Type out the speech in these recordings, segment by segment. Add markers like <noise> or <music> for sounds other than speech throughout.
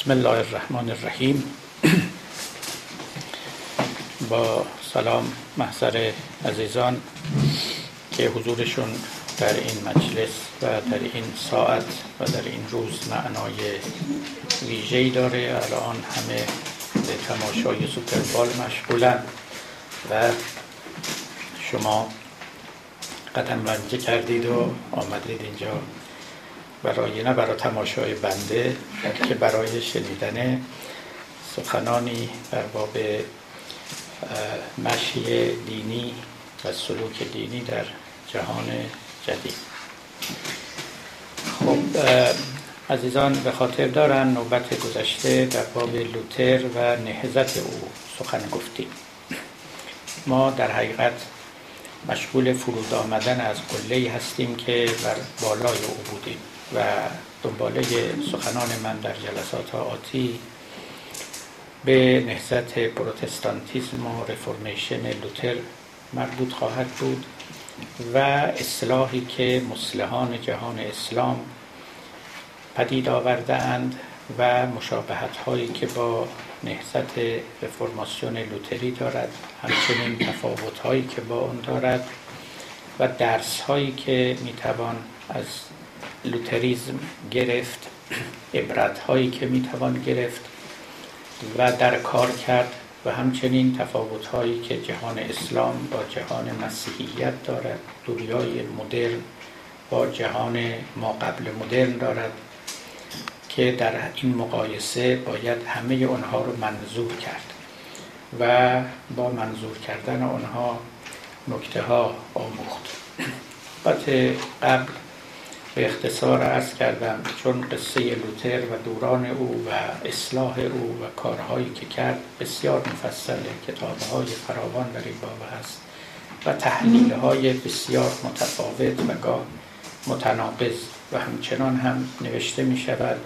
بسم الله الرحمن الرحیم با سلام محضر عزیزان که حضورشون در این مجلس و در این ساعت و در این روز معنای ویژه‌ای داره الان همه به تماشای سوپربال مشغولن و شما قدم رنجه کردید و آمدید اینجا برای نه برای تماشای بنده که برای شنیدن سخنانی در باب مشی دینی و سلوک دینی در جهان جدید. خب عزیزان به خاطر دارن نوبت گذشته در باب لوتر و نهزت او سخن گفتیم. ما در حقیقت مشغول فرود آمدن از قله هستیم که بر بالای او بودیم. و دنباله سخنان من در جلسات آتی به نهزت پروتستانتیزم و رفرمیشن لوتر مربوط خواهد بود و اصلاحی که مسلحان جهان اسلام پدید آورده اند و مشابهت هایی که با نهزت رفرماسیون لوتری دارد همچنین تفاوت هایی که با اون دارد و درس هایی که می‌توان از لوتریزم گرفت عبرت هایی که می‌توان گرفت و در کار کرد و همچنین تفاوت هایی که جهان اسلام با جهان مسیحیت دارد دنیای مدرن با جهان ما قبل مدرن دارد که در این مقایسه باید همه آنها رو منظور کرد و با منظور کردن آنها نکته ها آموخت <clears throat> قبل به اختصار عرض کردم چون قصه لوتر و دوران او و اصلاح او و کارهایی که کرد بسیار مفصل کتاب های فراوان در این باب هست و تحلیل های بسیار متفاوت و گاه متناقض و همچنان هم نوشته می شود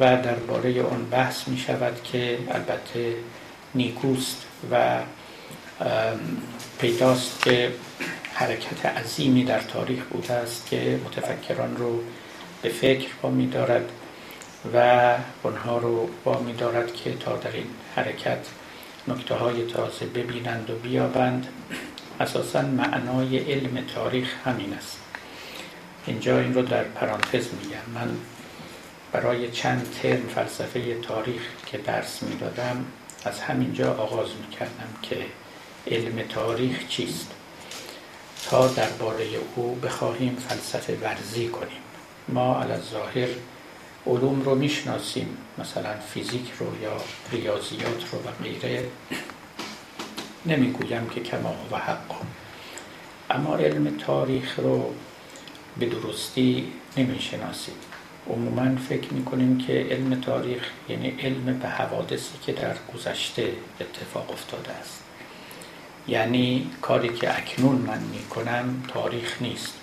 و درباره آن بحث می شود که البته نیکوست و پیداست که حرکت عظیمی در تاریخ بوده است که متفکران رو به فکر با می دارد و آنها رو با می دارد که تا در این حرکت نکته های تازه ببینند و بیابند. اساسا معنای علم تاریخ همین است. اینجا این رو در پرانتز میگم. من برای چند ترم فلسفه تاریخ که درس می‌دادم از همینجا آغاز می‌کردم که علم تاریخ چیست. تا درباره او بخواهیم فلسفه ورزی کنیم. ما علی ظاهر علوم رو می‌شناسیم مثلا فیزیک رو یا ریاضیات رو و غیره. نمی‌گویم که کما و حق. اما علم تاریخ رو به درستی نمی‌شناسیم. عموما فکر می‌کنیم که علم تاریخ یعنی علم به حوادثی که در گذشته اتفاق افتاده است. یعنی کاری که اکنون من می‌کنم تاریخ نیست.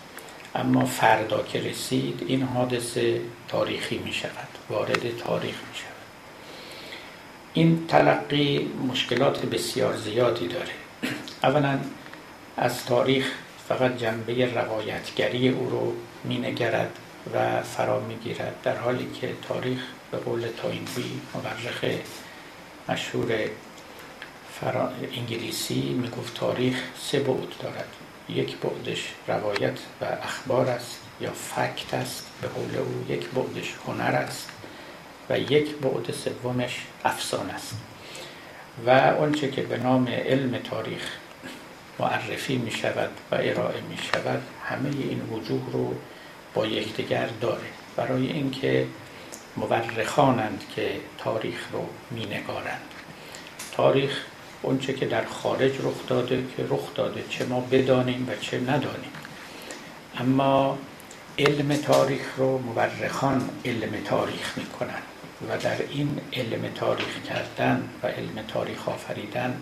اما فردا که رسید این حادثه تاریخی می شود وارد تاریخ می شود این تلقی مشکلات بسیار زیادی داره. اولا از تاریخ فقط جنبه روایتگری او رو می نگرد و فرا می گیرد در حالی که تاریخ به قول تاینبی مورخ مشهور فرا... انگلیسی می‌گفت تاریخ سه بعد دارد. یک بعدش روایت و اخبار است یا فکت است به قول او یک بعدش هنر است و یک بعد سومش افسانه است. و آنچه که به نام علم تاریخ معرفی می شود و ارائه می شود همه این وجوه رو با یکدیگر داره. برای اینکه مورخانند که تاریخ رو می نگارند تاریخ اونچه که در خارج رخ داده که رخ داده چه ما بدانیم و چه ندانیم. اما علم تاریخ رو مورخان علم تاریخ می‌کنن و در این علم تاریخ کردن و علم تاریخ آفریدن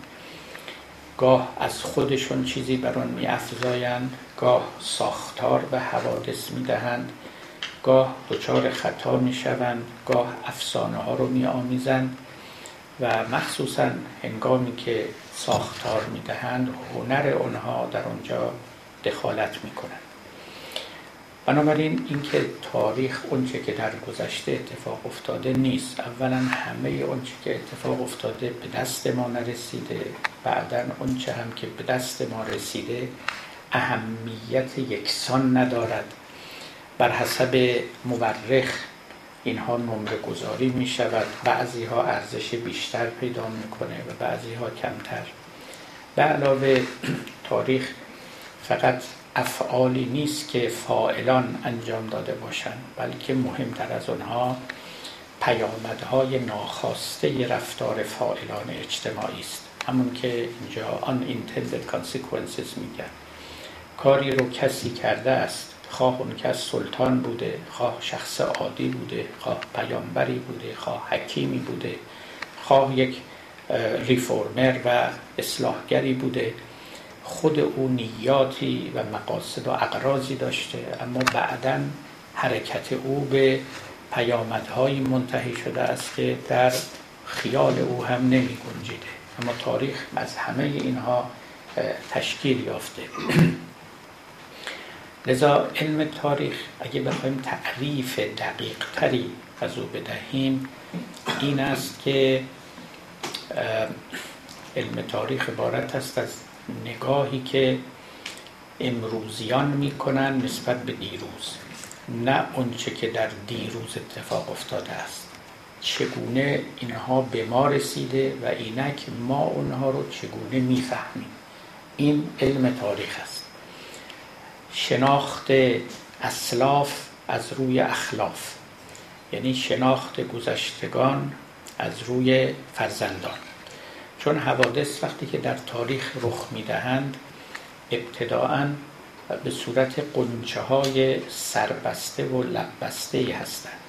گاه از خودشون چیزی بر آن میافزایند گاه ساختار و حوادث می‌دهند گاه دچار خطا می‌شوند گاه افسانه ها رو میآمیزند. و مخصوصا هنگامی که ساختار می‌دهند هنر آنها در آنجا دخالت می‌کنند. بنابراین اینکه تاریخ اونچه که در گذشته اتفاق افتاده نیست. اولا همه اونچه که اتفاق افتاده به دست ما نرسیده. بعدا اونچه هم که به دست ما رسیده اهمیت یکسان ندارد. بر حسب مورخ اینها نمره گذاری می شود بعضی ها ارزش بیشتر پیدا می‌کنه و بعضی ها کمتر. به علاوه تاریخ فقط افعالی نیست که فائلان انجام داده باشند بلکه مهمتر از آنها پیامدهای ناخواسته رفتار فائلان اجتماعی است. همون که اینجا unintended consequences میگن. کاری رو کسی کرده است خواه اون کس سلطان بوده خواه شخص عادی بوده خواه پیامبری بوده خواه حکیمی بوده خواه یک ریفورمر و اصلاحگری بوده. خود او نیاتی و مقاصد و اقرازی داشته اما بعدا حرکت او به پیامدهایی منتهی شده است که در خیال او هم نمی گنجیده. اما تاریخ از همه اینها تشکیل یافته. <clears throat> لذا علم تاریخ اگه بخوایم تعریف دقیق تری از او بدهیم این است که علم تاریخ عبارت است از نگاهی که امروزیان می‌کنن نسبت به دیروز. نه اونچه که در دیروز اتفاق افتاده است. چگونه اینها به ما رسیده و اینک ما اونها رو چگونه می‌فهمیم. این علم تاریخ است. شناخت اسلاف از روی اخلاف. یعنی شناخت گذشتگان از روی فرزندان. چون حوادث وقتی که در تاریخ رخ می‌دهند ابتداعا به صورت قنچه های سربسته و لبسته هستند.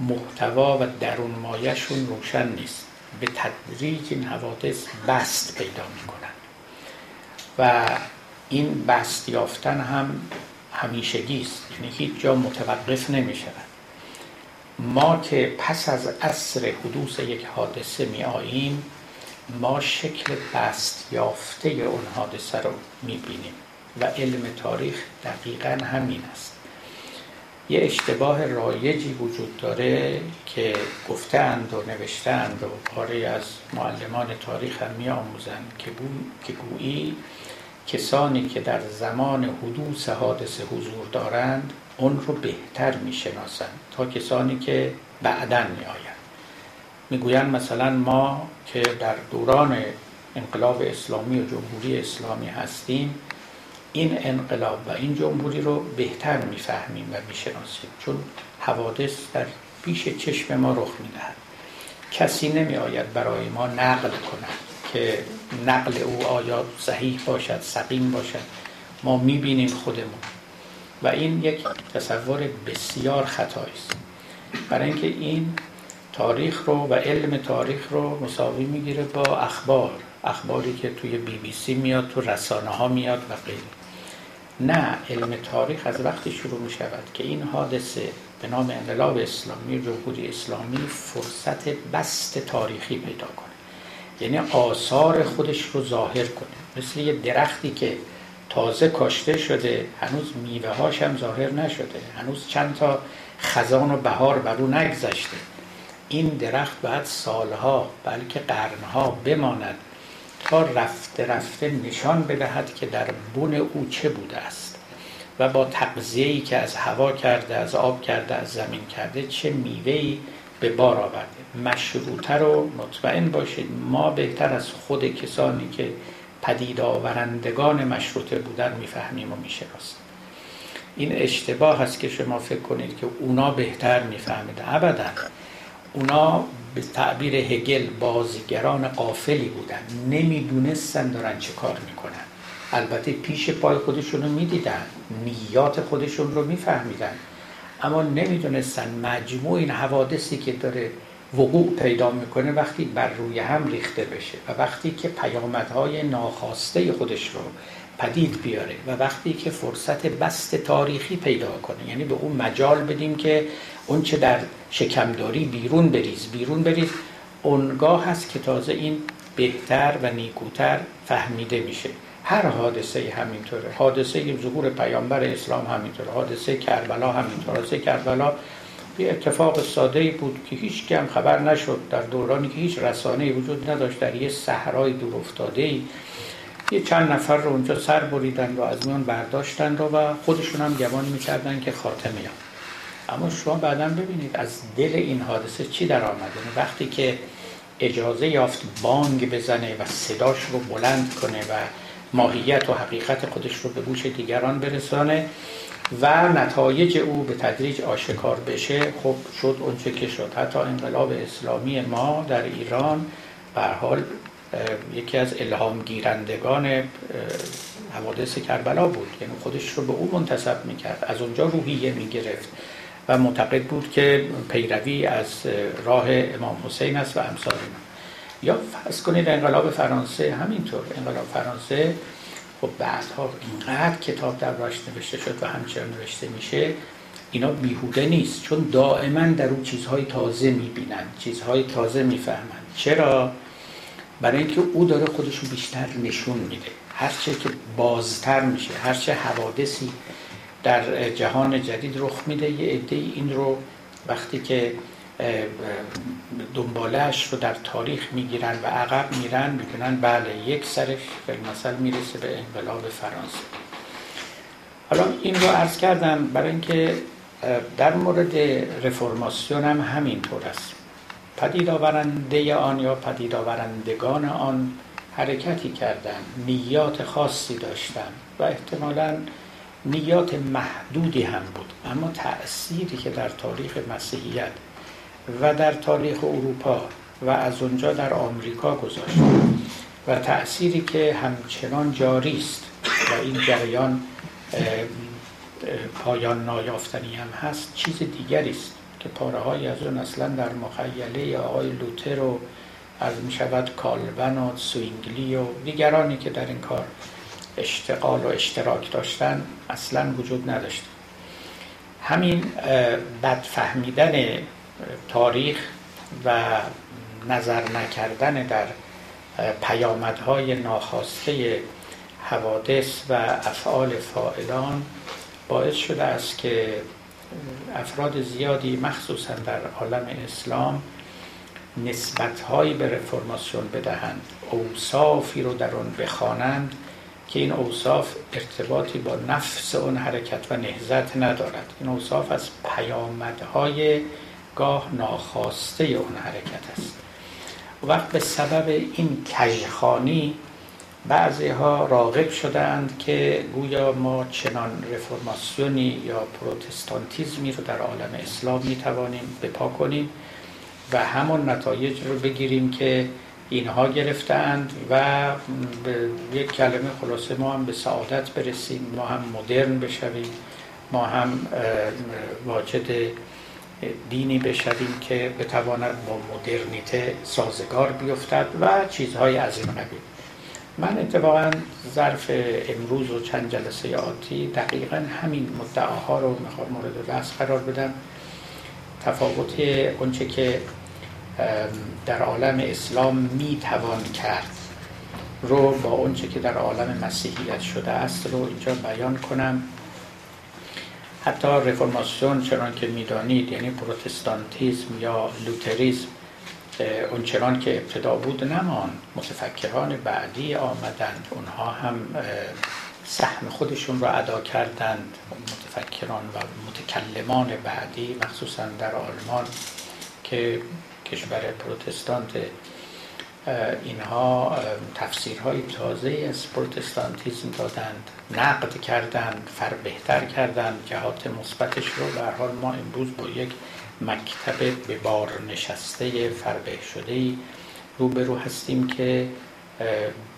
محتوا و درون مایشون روشن نیست. به تدریج این حوادث بست پیدا می‌کنن و این بست یافتن هم همیشگی است. یعنی هیچ جا متوقف نمی شود ما که پس از عصر حدوث یک حادثه می آییم ما شکل بست یافته اون حادثه رو می بینیم و علم تاریخ دقیقا همین است. یه اشتباه رایجی وجود داره که گفتند و نوشتند و پاره از معلمان تاریخ هم می آموزند که گویی کسانی که در زمان حدوث حادثه حضور دارند اون رو بهتر می‌شناسند تا کسانی که بعدا می آیند می‌گویند مثلا ما که در دوران انقلاب اسلامی و جمهوری اسلامی هستیم این انقلاب و این جمهوری رو بهتر می‌فهمیم و می‌شناسیم چون حوادث در پیش چشم ما رخ می‌دهد. کسی نمی آید برای ما نقل کند. که نقل او آیا صحیح باشد سقیم باشد ما می‌بینیم خودمون. و این یک تصور بسیار خطایی است. برای اینکه این تاریخ رو و علم تاریخ رو مساوی می‌گیره با اخبار اخباری که توی بی بی سی میاد تو رسانه ها میاد و غیره. نه علم تاریخ از وقتی شروع می شود که این حادثه به نام انقلاب اسلامی جمهوری اسلامی فرصت بست تاریخی پیدا کنه. یعنی آثار خودش رو ظاهر کنه. مثل یه درختی که تازه کاشته شده هنوز میوه هاش هم ظاهر نشده هنوز چند تا خزان و بهار بر او نگذشته. این درخت باید سالها بلکه قرنها بماند تا رفته رفته نشان بدهد که در بون او چه بوده است و با تقضیهی که از هوا کرده از آب کرده از زمین کرده چه میوهی به بار آورده. مشروطه رو مطمئن باشید ما بهتر از خود کسانی که پدید آورندگان مشروطه بودن می‌فهمیم و می‌شناسیم. این اشتباه هست که شما فکر کنید که اونا بهتر میفهمیدن. ابدا اونا به تعبیر هگل بازیگران قافلی بودن. نمی‌دونستن دارن چه کار می‌کنن. البته پیش پای خودشون رو می‌دیدن. نیات خودشون رو میفهمیدن. اما نمی‌دونستن. مجموع این حوادثی که داره وقوع پیدا می‌کنه وقتی بر روی هم ریخته بشه و وقتی که پیامدهای ناخواسته خودش رو پدید بیاره و وقتی که فرصت بست تاریخی پیدا کنه. یعنی به اون مجال بدیم که اون چه در شکمداری بیرون بریز بیرون بریز. اونگاه هست که تازه این بهتر و نیکوتر فهمیده میشه. هر حادثه همینطوره. حادثه ظهور پیامبر اسلام همینطوره. حادثه کربلا همینطوره. حادثه کربلا یه اتفاق ساده بود که هیچ کم خبر نشد در دورانی که هیچ رسانه وجود نداشت در یه صحرای دور افتاده یه چند نفر رو اونجا سر بریدن و از میان برداشتن رو و خودشون هم گمان می‌کردن که خاتمه هم. اما شما بعدا ببینید از دل این حادثه چی در آمده یعنی وقتی که اجازه یافت بانگ بزنه و صداش رو بلند کنه و ماهیت و حقیقت خودش رو به گوش دیگران برسانه و نتایج او به تدریج آشکار بشه خب شد اونچه که شد. حتی انقلاب اسلامی ما در ایران به حال یکی از الهام گیرندگان حوادث کربلا بود. یعنی خودش رو به او منتصب می‌کرد. از اونجا روحیه می‌گرفت و معتقد بود که پیروی از راه امام حسین است و امثال یا فرض کنید انقلاب فرانسه همینطور. انقلاب فرانسه خب بعدها اینقدر کتاب در راش نوشته شد و همچنان نوشته میشه اینا بیهوده نیست. چون دائما در اون چیزهای تازه می‌بینن چیزهای تازه می‌فهمن. چرا؟ برای اینکه او داره خودش بیشتر نشون میده. هرچه که بازتر میشه هرچه حوادثی در جهان جدید رخ میده یه عده این رو وقتی که دنبالش رو در تاریخ می‌گیرن و عقب میرن می‌کنن بله یک سرش به مثل می‌رسه به انقلاب فرانسه. حالا این رو عرض کردم برای اینکه در مورد رفرماسیون هم همینطور است. پدید آورنده آن یا پدید آورندگان آن حرکتی کردن نیات خاصی داشتن و احتمالا نیات محدودی هم بود. اما تأثیری که در تاریخ مسیحیت و در تاریخ اروپا و از اونجا در آمریکا گذاشت. و تأثیری که همچنان جاری است و این جریان پایان نایافتنی هم هست چیز دیگری است که پاره های از اون اصلا در مخیله آقای لوتر و از می شود کالبن و سوینگلی و دیگرانی که در این کار اشتغال و اشتراک داشتن اصلا وجود نداشت. همین بد فهمیدن تاریخ و نظر نکردن در پیامدهای ناخواسته حوادث و افعال فائلان باعث شده است که افراد زیادی مخصوصا در عالم اسلام نسبتهایی به رفرماسیون بدهند اوصافی رو در آن بخوانند که این اوصاف ارتباطی با نفس اون حرکت و نهزت ندارد. این اوصاف از پیامدهای گاه ناخواسته اون حرکت است. وقت به سبب این کجخانی بعضی ها راغب شدند که گویا ما چنان رفرماسیونی یا پروتستانتیزمی رو در عالم اسلام می توانیم بپا کنیم و همون نتایج رو بگیریم که اینها گرفتند و به یک کلمه خلاصه ما هم به سعادت برسیم ما هم مدرن بشویم ما هم واجد دینی بشویم که بتواند با مدرنیته سازگار بیفتد و چیزهای از این قبیل من اتفاقا ظرف امروز و چند جلسه آتی دقیقا همین مدعاها رو می‌خوام مورد بحث قرار بدم. تفاوت اونچه که در عالم اسلام می‌توان کرد رو با اونچه که در عالم مسیحیت شده است رو اینجا بیان کنم. حتی رفرماسیون چنان که می‌دانید یعنی پروتستانتیزم یا لوتریزم اونچنان که ابتدا بود نمان متفکران بعدی آمدند اونها هم سهم خودشون رو ادا کردند. متفکران و متکلمان بعدی مخصوصا در آلمان که کشور پروتستانت اینها تفسیرهای تازه از پروتستانتیزم دادند نقد کردند فر بهتر کردند جهات مثبتش رو. به حال ما امروز با یک مکتب به بار نشسته فربه شده ای روبرو هستیم که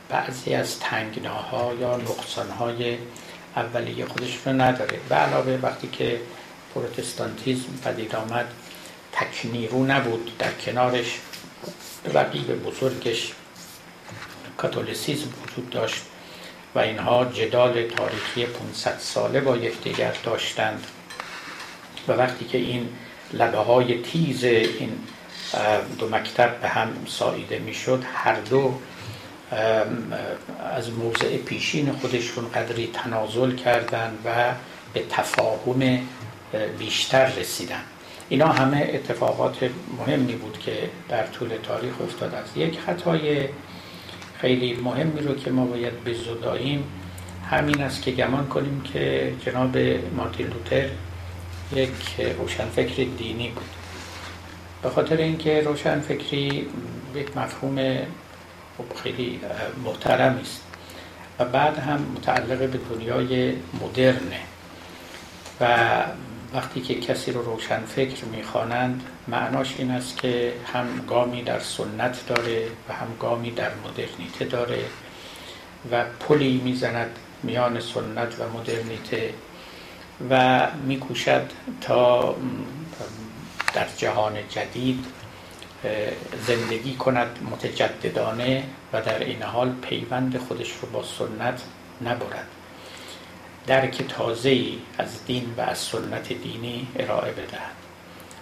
بعضی از تنگناها یا نقصانهای اولیه خودش رو نداره. به علاوه وقتی که پروتستانتیزم پدید آمد تکنیرو نبود در کنارش رقیب بزرگش کاتولیسیزم وجود داشت و اینها جدال تاریخی 500 ساله با یکدیگر داشتند. و وقتی که این لبه های تیز این دو مکتب به هم ساییده می‌شد هر دو از موضع پیشین خودشون قدری تنازل کردن و به تفاهم بیشتر رسیدن اینا همه اتفاقات مهمی بود که در طول تاریخ افتاده است. یک خطای خیلی مهمی رو که ما باید بزداییم همین است که گمان کنیم که جناب مارتین لوتر یک روشنفکر دینی بود. به خاطر اینکه روشنفکری یک مفهوم خیلی محترمی است و بعد هم متعلق به دنیای مدرنه و وقتی که کسی رو روشن فکر می‌خوانند معناش این است که هم گامی در سنت داره و هم گامی در مدرنیته داره و پلی می‌زند میان سنت و مدرنیته و میکوشد تا در جهان جدید زندگی کند متجددانه و در این حال پیوند خودش رو با سنت نبرد. درک تازه‌ای از دین و از سنت دینی ارائه بدهد.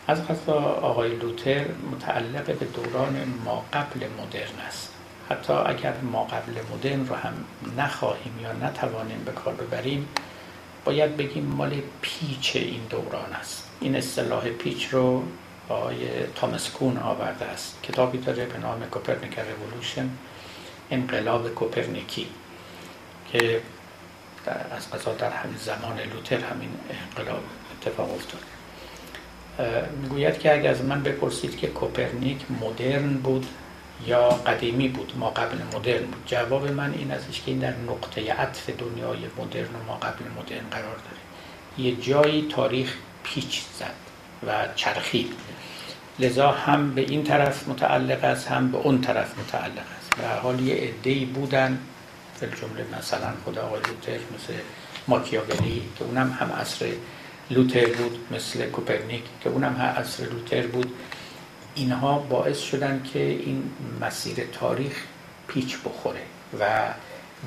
از غذا آقای لوتر متعلق به دوران ما قبل مدرن است. حتی اگر ما قبل مدرن رو هم نخواهیم یا نتوانیم به کار ببریم باید بگیم مال پیچ این دوران است. این اصطلاح پیچ رو آقای تامس کون آورده است. کتابی داره به نام Copernican Revolution انقلاب کوپرنیکی که از قضا در همین زمان لوتر همین انقلاب اتفاق افتاد. می‌گوید که اگر از من بپرسید که کوپرنیک مدرن بود یا قدیمی بود ما قبل مدرن بود. جواب من این است که این در نقطه عطف دنیای مدرن و ما قبل مدرن قرار داره. یه جایی تاریخ پیچ زد و چرخید. لذا هم به این طرف متعلق است هم به اون طرف متعلق است. و حال یه عده‌ای بودن جمله مثلا خدا آقای لوتر مثل ماکیاولی که اونم هم عصر لوتر بود مثل کوپرنیک که اونم هم عصر لوتر بود. اینها باعث شدن که این مسیر تاریخ پیچ بخوره و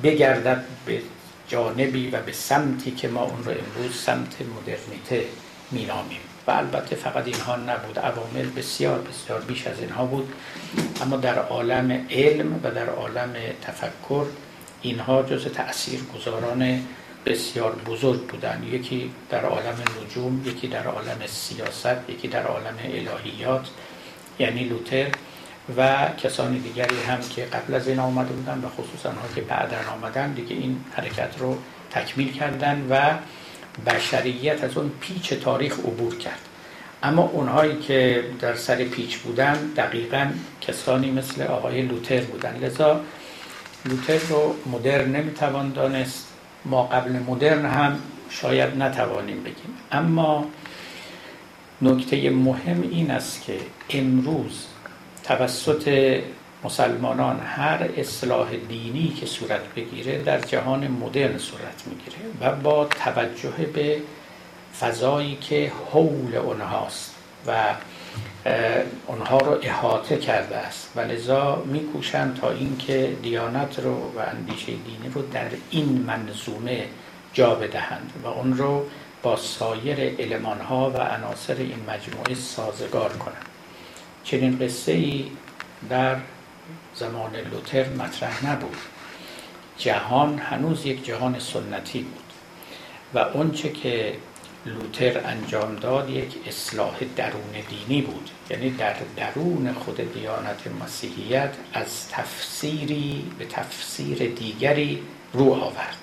بگردد به جانبی و به سمتی که ما اون رو امروز سمت مدرنیته مینامیم. و البته فقط اینها نبود عوامل بسیار بسیار بیش از اینها بود. اما در عالم علم و در عالم تفکر اینها جز تأثیر گذاران بسیار بزرگ بودن. یکی در عالم نجوم یکی در عالم سیاست یکی در عالم الهیات یعنی لوتر و کسان دیگری هم که قبل از این آمده بودن و خصوصا ها که بعدا آمدن دیگه این حرکت رو تکمیل کردن و بشریت از اون پیچ تاریخ عبور کرد. اما اونهایی که در سر پیچ بودن دقیقا کسانی مثل آقای لوتر بودن. لذا لوتر رو مدرن نمی‌توان دانست. ما قبل مدرن هم شاید نتوانیم بگیم. اما نکته مهم این است که امروز توسط مسلمانان هر اصلاح دینی که صورت بگیره در جهان مدرن صورت می‌گیره و با توجه به فضایی که حول اونهاست و اونها رو احاطه کرده است. و لذا میکوشند تا اینکه دیانت رو و اندیشه دینی رو در این منظومه جا بدهند و اون رو با سایر علمان ها و عناصر این مجموعه سازگار کنند. چنین قصه ای در زمان لوتر مطرح نبود. جهان هنوز یک جهان سنتی بود و اونچه که لوتر انجام داد یک اصلاح درون دینی بود. یعنی در درون خود دیانت مسیحیت از تفسیری به تفسیر دیگری رو آورد.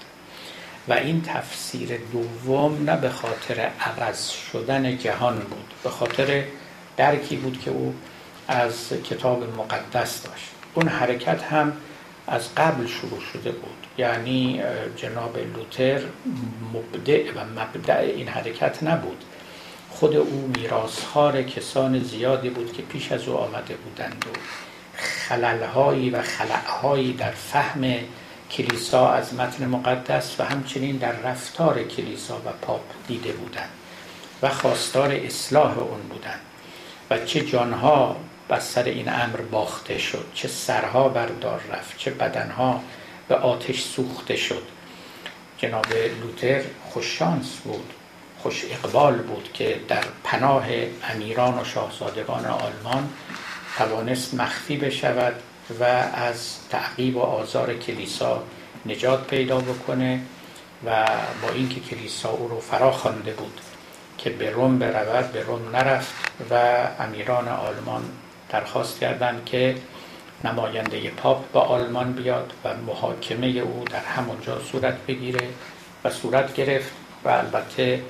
و این تفسیر دوم نه به خاطر عوض شدن جهان بود به خاطر درکی بود که او از کتاب مقدس داشت. اون حرکت هم از قبل شروع شده بود. یعنی جناب لوتر مبدع و مبدع این حرکت نبود. خود او میراسخار کسان زیادی بود که پیش از او آمده بودند و خللهایی و خلعهایی در فهم کلیسا از متن مقدس و همچنین در رفتار کلیسا و پاپ دیده بودند و خواستار اصلاح اون بودند. و چه جانها بر سر این امر باخته شد. چه سرها بردار رفت چه بدنها به آتش سوخته شد. جناب لوتر خوششانس بود خوش اقبال بود که در پناه امیران و شاهزادگان آلمان توانست مخفی بشود و از تعقیب و آزار کلیسا نجات پیدا بکنه و با اینکه کلیسا او رو فرا خوانده بود که به روم برود به روم نرفت و امیران آلمان درخواست کردند که نماینده پاپ با آلمان بیاد و محاکمه او در همونجا صورت بگیره و صورت گرفت و البته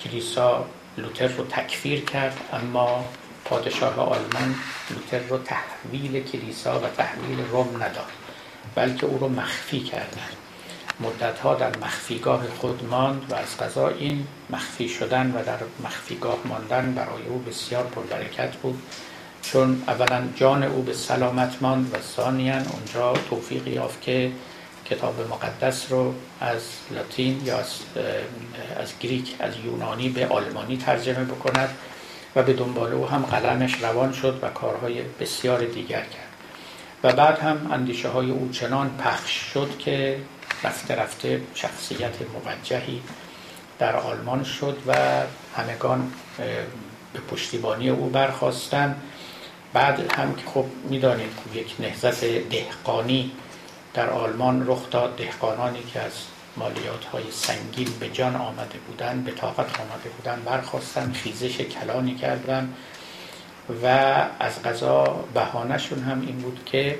کلیسا لوتر رو تکفیر کرد اما پادشاه آلمان لوتر رو تحویل کلیسا و تحویل روم نداد بلکه او رو مخفی کردند. مدتها در مخفیگاه خود ماند و از قضا این مخفی شدن و در مخفیگاه ماندن برای او بسیار پربرکت بود چون اولا جان او به سلامت ماند و ثانیا اونجا توفیق یافت که کتاب مقدس رو از لاتین یا از, از گریک از یونانی به آلمانی ترجمه بکند و به دنبال او هم قلمش روان شد و کارهای بسیار دیگر کرد. و بعد هم اندیشه های او چنان پخش شد که رفته رفته شخصیت موجهی در آلمان شد و همگان به پشتیبانی او برخواستن بعد هم که خب می‌دانید یک نهزت دهقانی در آلمان رخ داد. دهقانانی که از مالیات های سنگین به جان آمده بودن به طاقت آمده بودن برخواستن خیزش کلانی کردن و از غذا بهانهشون هم این بود که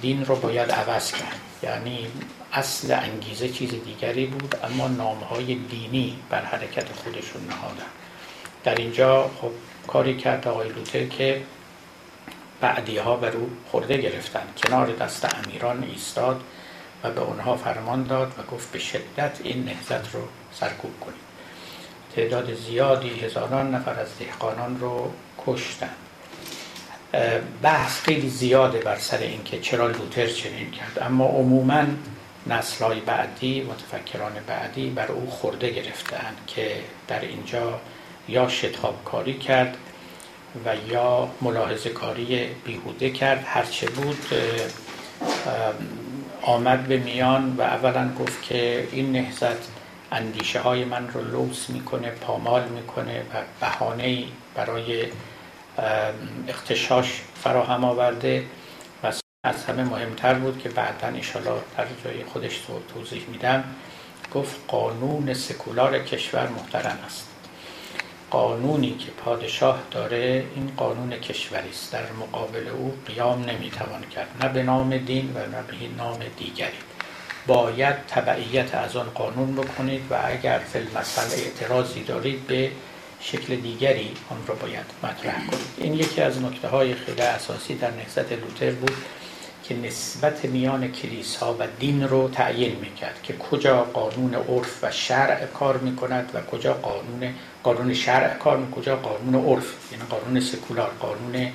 دین رو باید عوض کرد. یعنی اصل انگیزه چیز دیگری بود اما نامهای دینی بر حرکت خودشون نهادن. در اینجا خب کاری کرد آقای لوتر که بعدی ها بر او خورده گرفتن. کنار دست امیران ایستاد و به اونها فرمان داد و گفت به شدت این نهزت رو سرکوب کنید. تعداد زیادی هزاران نفر از دهقانان رو کشتن. بحث خیلی زیاده بر سر اینکه چرا لوتر چنین کرد. اما عموما نسلهای بعدی متفکران بعدی بر او خورده گرفتن که در اینجا یا شتاب کاری کرد و یا ملاحظه کاری بیهوده کرد. هرچه بود آمد به میان و اولا گفت که این نهزت اندیشه های من رو لوس می‌کنه پامال می‌کنه و بهانه برای اختشاش فراهم آورده. از همه مهمتر بود که بعدا انشالله در جای خودش توضیح میدم. گفت قانون سکولار کشور محترم است. قانونی که پادشاه داره این قانون کشوری است. در مقابل او قیام نمی‌توان کرد. نه به نام دین و نه به نام دیگری. باید تبعیت از آن قانون بکنید و اگر فی مسئله اعتراضی دارید به شکل دیگری آن را باید مطرح کنید. این یکی از نکته های خیلی اساسی در نهضت لوتر بود. که نسبت میان کلیسا و دین رو تعیین می‌کرد که کجا قانون عرف و شرع کار می‌کند و کجا قانون قانون شرع کار می‌کند کجا قانون عرف یعنی قانون سکولار قانون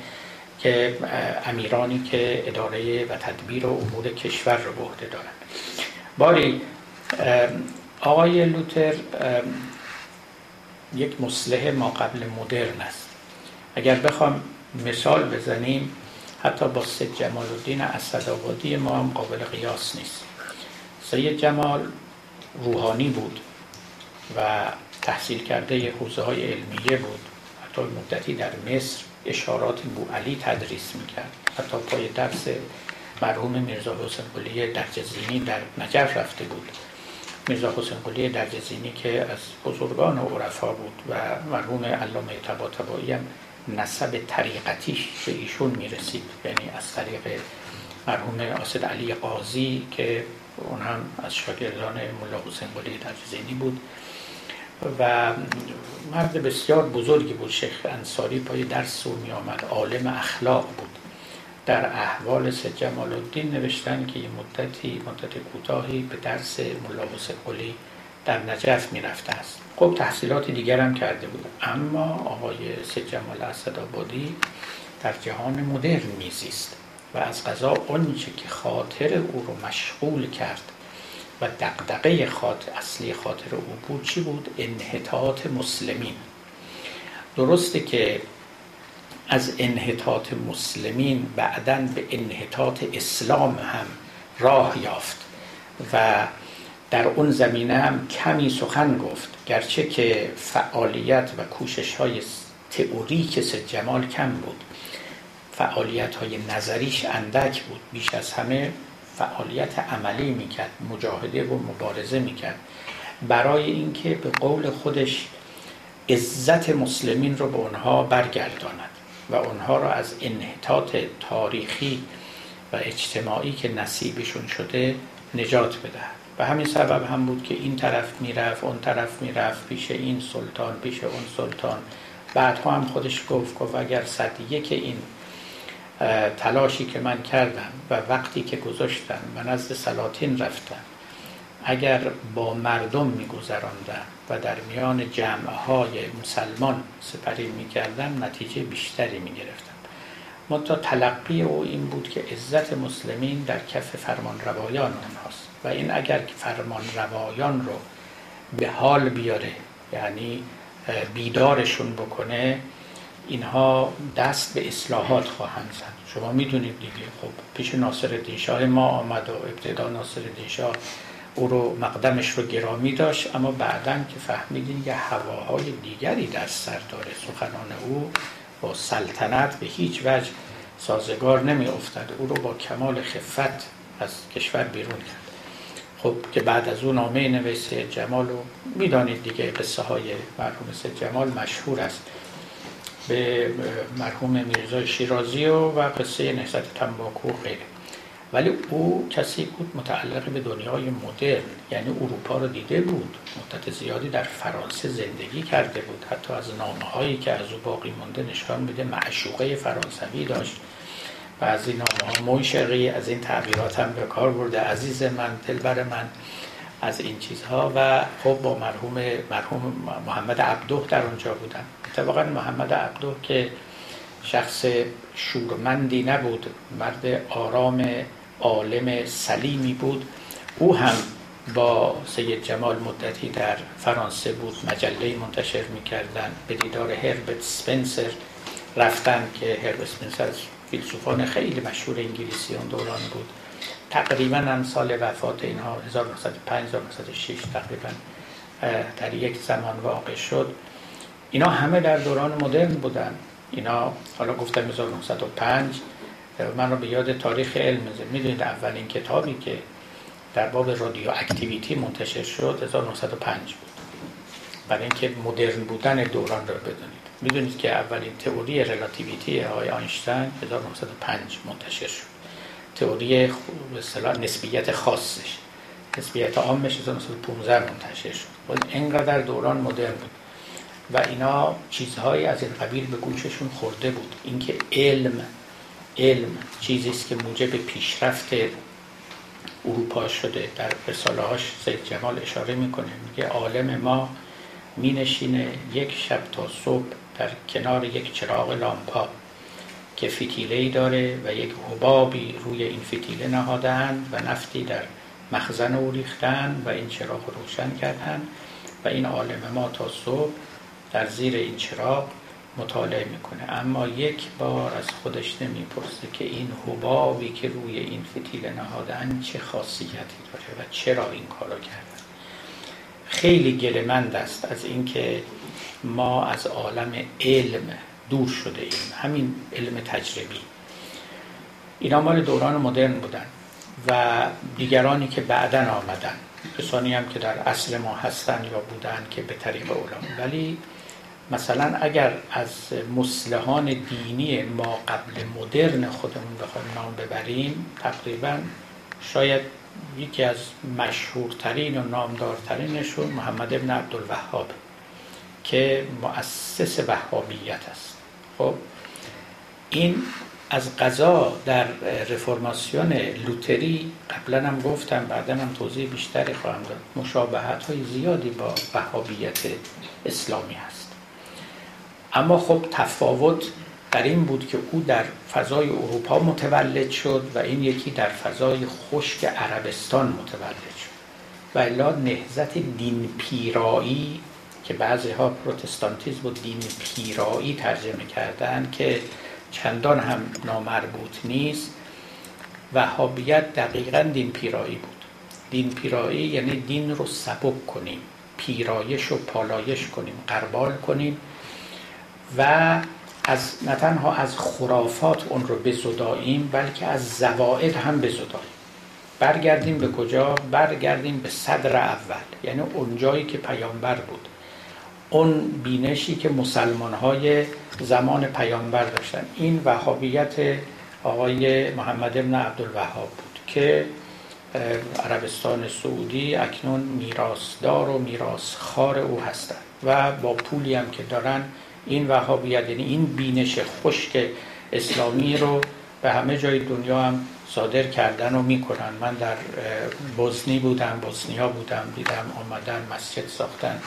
که امیرانی که اداره و تدبیر و امور کشور رو به عهده دارند باری آقای لوتر یک مسلح ما قبل مدرن است. اگر بخوام مثال بزنیم حتی با سید جمال الدین اسدآبادی ما هم قابل قیاس نیست. سید جمال روحانی بود و تحصیل کرده حوزه های علمیه بود. حتی مدتی در مصر اشارات بو علی تدریس می‌کرد. حتی پای درس مرحوم میرزا حسین قلی درجزینی در نجف رفته بود. میرزا حسین قلی درجزینی که از بزرگان و عرفا بود و مرحوم علامه تبا هم نسب طریقتیش به ایشون می‌رسید. یعنی از طریق مرحوم آسد علی قاضی که اون هم از شاگردان ملا حسین قلی درجزینی بود. و مرد بسیار بزرگی بود شیخ انصاری پای درس او می آمد عالم اخلاق بود. در احوال سید جمال الدین نوشتن که یه مدتی مدت کوتاهی به درس ملا حسین قلی در نجف می رفته است. خب تحصیلات دیگر هم کرده بود. اما آقای سید جمال اسدآبادی در جهان مدرن میزیست و از قضا آنچه که خاطر او رو مشغول کرد و دقدقه خاطر اصلی خاطر او بود چی بود؟ انحطاط مسلمین. درسته که از انحطاط مسلمین بعدا به انحطاط اسلام هم راه یافت و در اون زمینه هم کمی سخن گفت گرچه که فعالیت و کوشش های تئوری که جمال کم بود. فعالیت های نظریش اندک بود بیش از همه فعالیت عملی می‌کرد مجاهده و مبارزه می‌کرد. برای اینکه به قول خودش عزت مسلمین رو به اونها برگرداند و اونها را از انحطاط تاریخی و اجتماعی که نصیبشون شده نجات بدهد. و همین سبب هم بود که این طرف می‌رفت اون طرف می‌رفت پیش این سلطان پیش اون سلطان. بعدها هم خودش گفت گفت اگر صد یک این تلاشی که من کردم و وقتی که گذاشتم و نزد سلاطین رفتم اگر با مردم میگذراندم و در میان جمعه های مسلمان سپری می‌کردم نتیجه بیشتری می‌گرفتم. منتها تلقی او این بود که عزت مسلمین در کف فرمان روایان اونهاست. و این اگر فرمان روایان رو به حال بیاره یعنی بیدارشون بکنه اینها دست به اصلاحات خواهند زد. شما می‌دونید دیگه خب پیش ناصر شاه ما آمد و ابتدا ناصر شاه او رو مقدمش رو گرامی داشت اما بعدا که فهمیدین یه هواهای دیگری در سر داره. سخنان او با سلطنت به هیچ وجه سازگار نمی افتد او رو با کمال خفت از کشور بیرون کرد. خب که بعد از اون نامه نویس جمال رو می‌دانید دیگه قصه های مرحوم سید جمال مشهور است. به مرحوم میرزا شیرازی و, و قصه نهضت تنباکو و غیره. ولی او کسی بود متعلق به دنیای مدرن یعنی اروپا رو دیده بود. مدت زیادی در فرانسه زندگی کرده بود. حتی از نامه هایی که از او باقی مونده نشان میده معشوقه فرانسوی داشت. و از این نامه ها از این تعبیرات هم به کار برده. عزیز من دلبر من از این چیزها. و خب با مرحوم مرحوم محمد عبدوه در اونجا بودن اتفاقا محمد عبدوه که شخص شورمندی نبود مرد آرام عالم سلیمی بود. او هم با سید جمال مدتی در فرانسه بود. مجله منتشر می‌کردن. به دیدار هربرت سپنسر رفتن که هربرت سپنسر فیلسوفان خیلی مشهور انگلیسی اون دوران بود. تقریبا هم سال وفات اینها 1905 1906 تقریبا در یک زمان واقع شد. اینا همه در دوران مدرن بودن. اینا حالا گفتم 1905 من رو به یاد تاریخ علم می‌دونید اولین کتابی که در باب رادیو اکتیویتی منتشر شد 1905 بود. برای اینکه مدرن بودن دوران رو بدونید. می‌دونید که اولین تئوری رلاتیویتی های آینشتین 1905 منتشر شد. تئوری به اصطلاح نسبیت خاصش. نسبیت عامش 1915 منتشر شد. و اینقدر دوران مدرن بود. و اینا چیزهایی از این قبیل به گوششون خورده بود. اینکه علم علم چیزی است که موجب پیشرفت اروپا شده. در رساله هاش سید جمال اشاره می‌کنه. میگه عالم ما می نشینه یک شب تا صبح در کنار یک چراغ لامپا که فتیله ای داره و یک حبابی روی این فتیله نهادن و نفتی در مخزن او ریختن و این چراغ روشن کردن و این عالم ما تا صبح در زیر این چراغ مطالعه می‌کنه. اما یک بار از خودش نمی‌پرسه که این حبابی که روی این فتیله نهادن چه خاصیتی داره و چرا این کارو کردن خیلی گلمند است از اینکه ما از عالم علم دور شده ایم. همین علم تجربی. اینا مال دوران مدرن بودن و دیگرانی که بعدا آمدن. کسانی هم که در اصل ما هستن یا بودن که به طریق علم ولی مثلا اگر از مسلحان دینی ما قبل مدرن خودمون بخوایم نام ببریم تقریبا شاید یکی از مشهورترین و نامدارترینشون محمد ابن عبدالوهاب. که مؤسس وهابیت است. خب این از قضا در رفرماسیون لوتری قبلا هم گفتم بعدا هم توضیح بیشتری خواهم داد. مشابهت های زیادی با وهابیت اسلامی هست. اما خب تفاوت در این بود که او در فضای اروپا متولد شد و این یکی در فضای خشک عربستان متولد شد. و الا نهزت دین پیرایی که بعضی ها پروتستانتیزم و دین پیرایی ترجمه کردن که چندان هم نامربوط نیست وهابیت دقیقا دین پیرایی بود. دین پیرایی یعنی دین رو سبک کنیم پیرایش و پالایش کنیم قربال کنیم و از نه تنها از خرافات اون رو بزداییم بلکه از زوائد هم بزداییم. برگردیم به کجا؟ برگردیم به صدر اول یعنی اون جایی که پیامبر بود. اون بینشی که مسلمان های زمان پیامبر داشتن. این وهابیت آقای محمد ابن عبدالوهاب بود که عربستان سعودی اکنون میراثدار و میراثخوار او هستند و با پولی هم که دارن این وهابیت یعنی این بینش خشک اسلامی رو به همه جای دنیا هم صادر کردن و می‌کنن. من در بوزنی بودم بوسنیا بودم دیدم آمدن مسجد ساختن.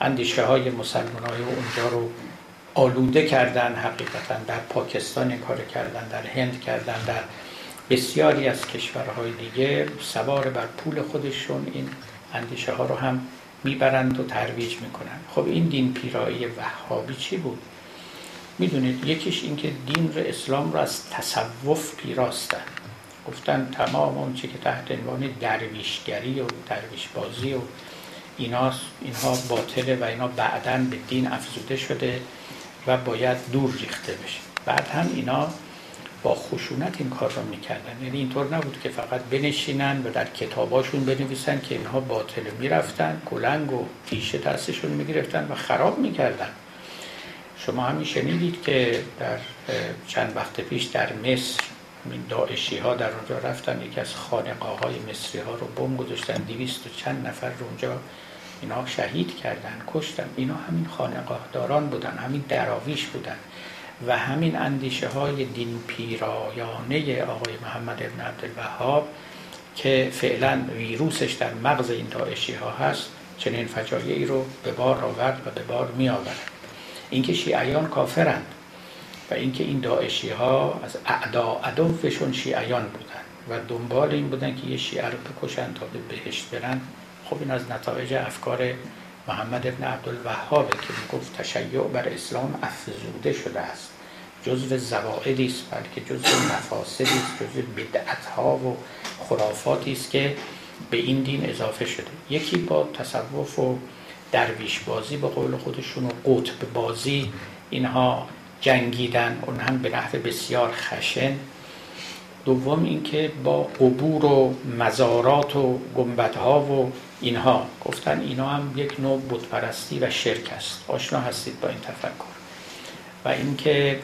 اندیشه های مسلمان های اونجا رو آلوده کردن حقیقتا در پاکستان کار کردن در هند کردن در بسیاری از کشورهای دیگه سوار بر پول خودشون این اندیشه ها رو هم می‌برند و ترویج می‌کنن خب این دین پیرایی وهابی چی بود؟ می‌دونید یکیش اینکه دین رو اسلام رو از تصوف پیراستن. گفتن تمام اون چی که تحت عنوان درویشگری و درویش بازی و اینا اینها باطله و اینا بعدا به دین افزوده شده و باید دور ریخته بشه. بعد هم اینا با خشونت این کار رو می‌کردن. یعنی اینطور نبود که فقط بنشینن و در کتاباشون بنویسن که اینها باطله می‌رفتن کلنگ و تیشه دستشون می‌گرفتن و خراب می‌کردن. شما همین شنیدید که در چند وقت پیش در مصر این داعشی ها در اونجا رفتن یکی از خانقاه های مصری ها رو بم گذاشتن دیویست و چند نفر رو اونجا اینا شهید کردن کشتن. اینا همین خانقاه داران بودن همین دراویش بودن. و همین اندیشه های دین پیرایانه آقای محمد ابن عبدالوهاب که فعلا ویروسش در مغز این داعشی ها هست چنین فجایعی رو به بار آورد و به بار می آورد اینکه شیعیان کافرند و اینکه این داعشی ها از اعدا عدوشون شیعیان بودن و دنبال این بودن که یه شیعه رو بکشن تا به بهشت برن خب این از نتایج افکار محمد ابن عبدالوهابه که می‌گفت تشیع بر اسلام افزوده شده است. جزو زوائدی است بلکه جزو مفاسدی است جزو بدعت ها و خرافاتی است که به این دین اضافه شده. یکی با تصوف و درویش بازی به قول خودشون و قطب بازی اینها جنگیدن. اون هم به نحو بسیار خشن. دوم اینکه با قبور و مزارات و گنبدها و اینها گفتن اینا هم یک نوع بتپرستی و شرک است. آشنا هستید با این تفکر. و اینکه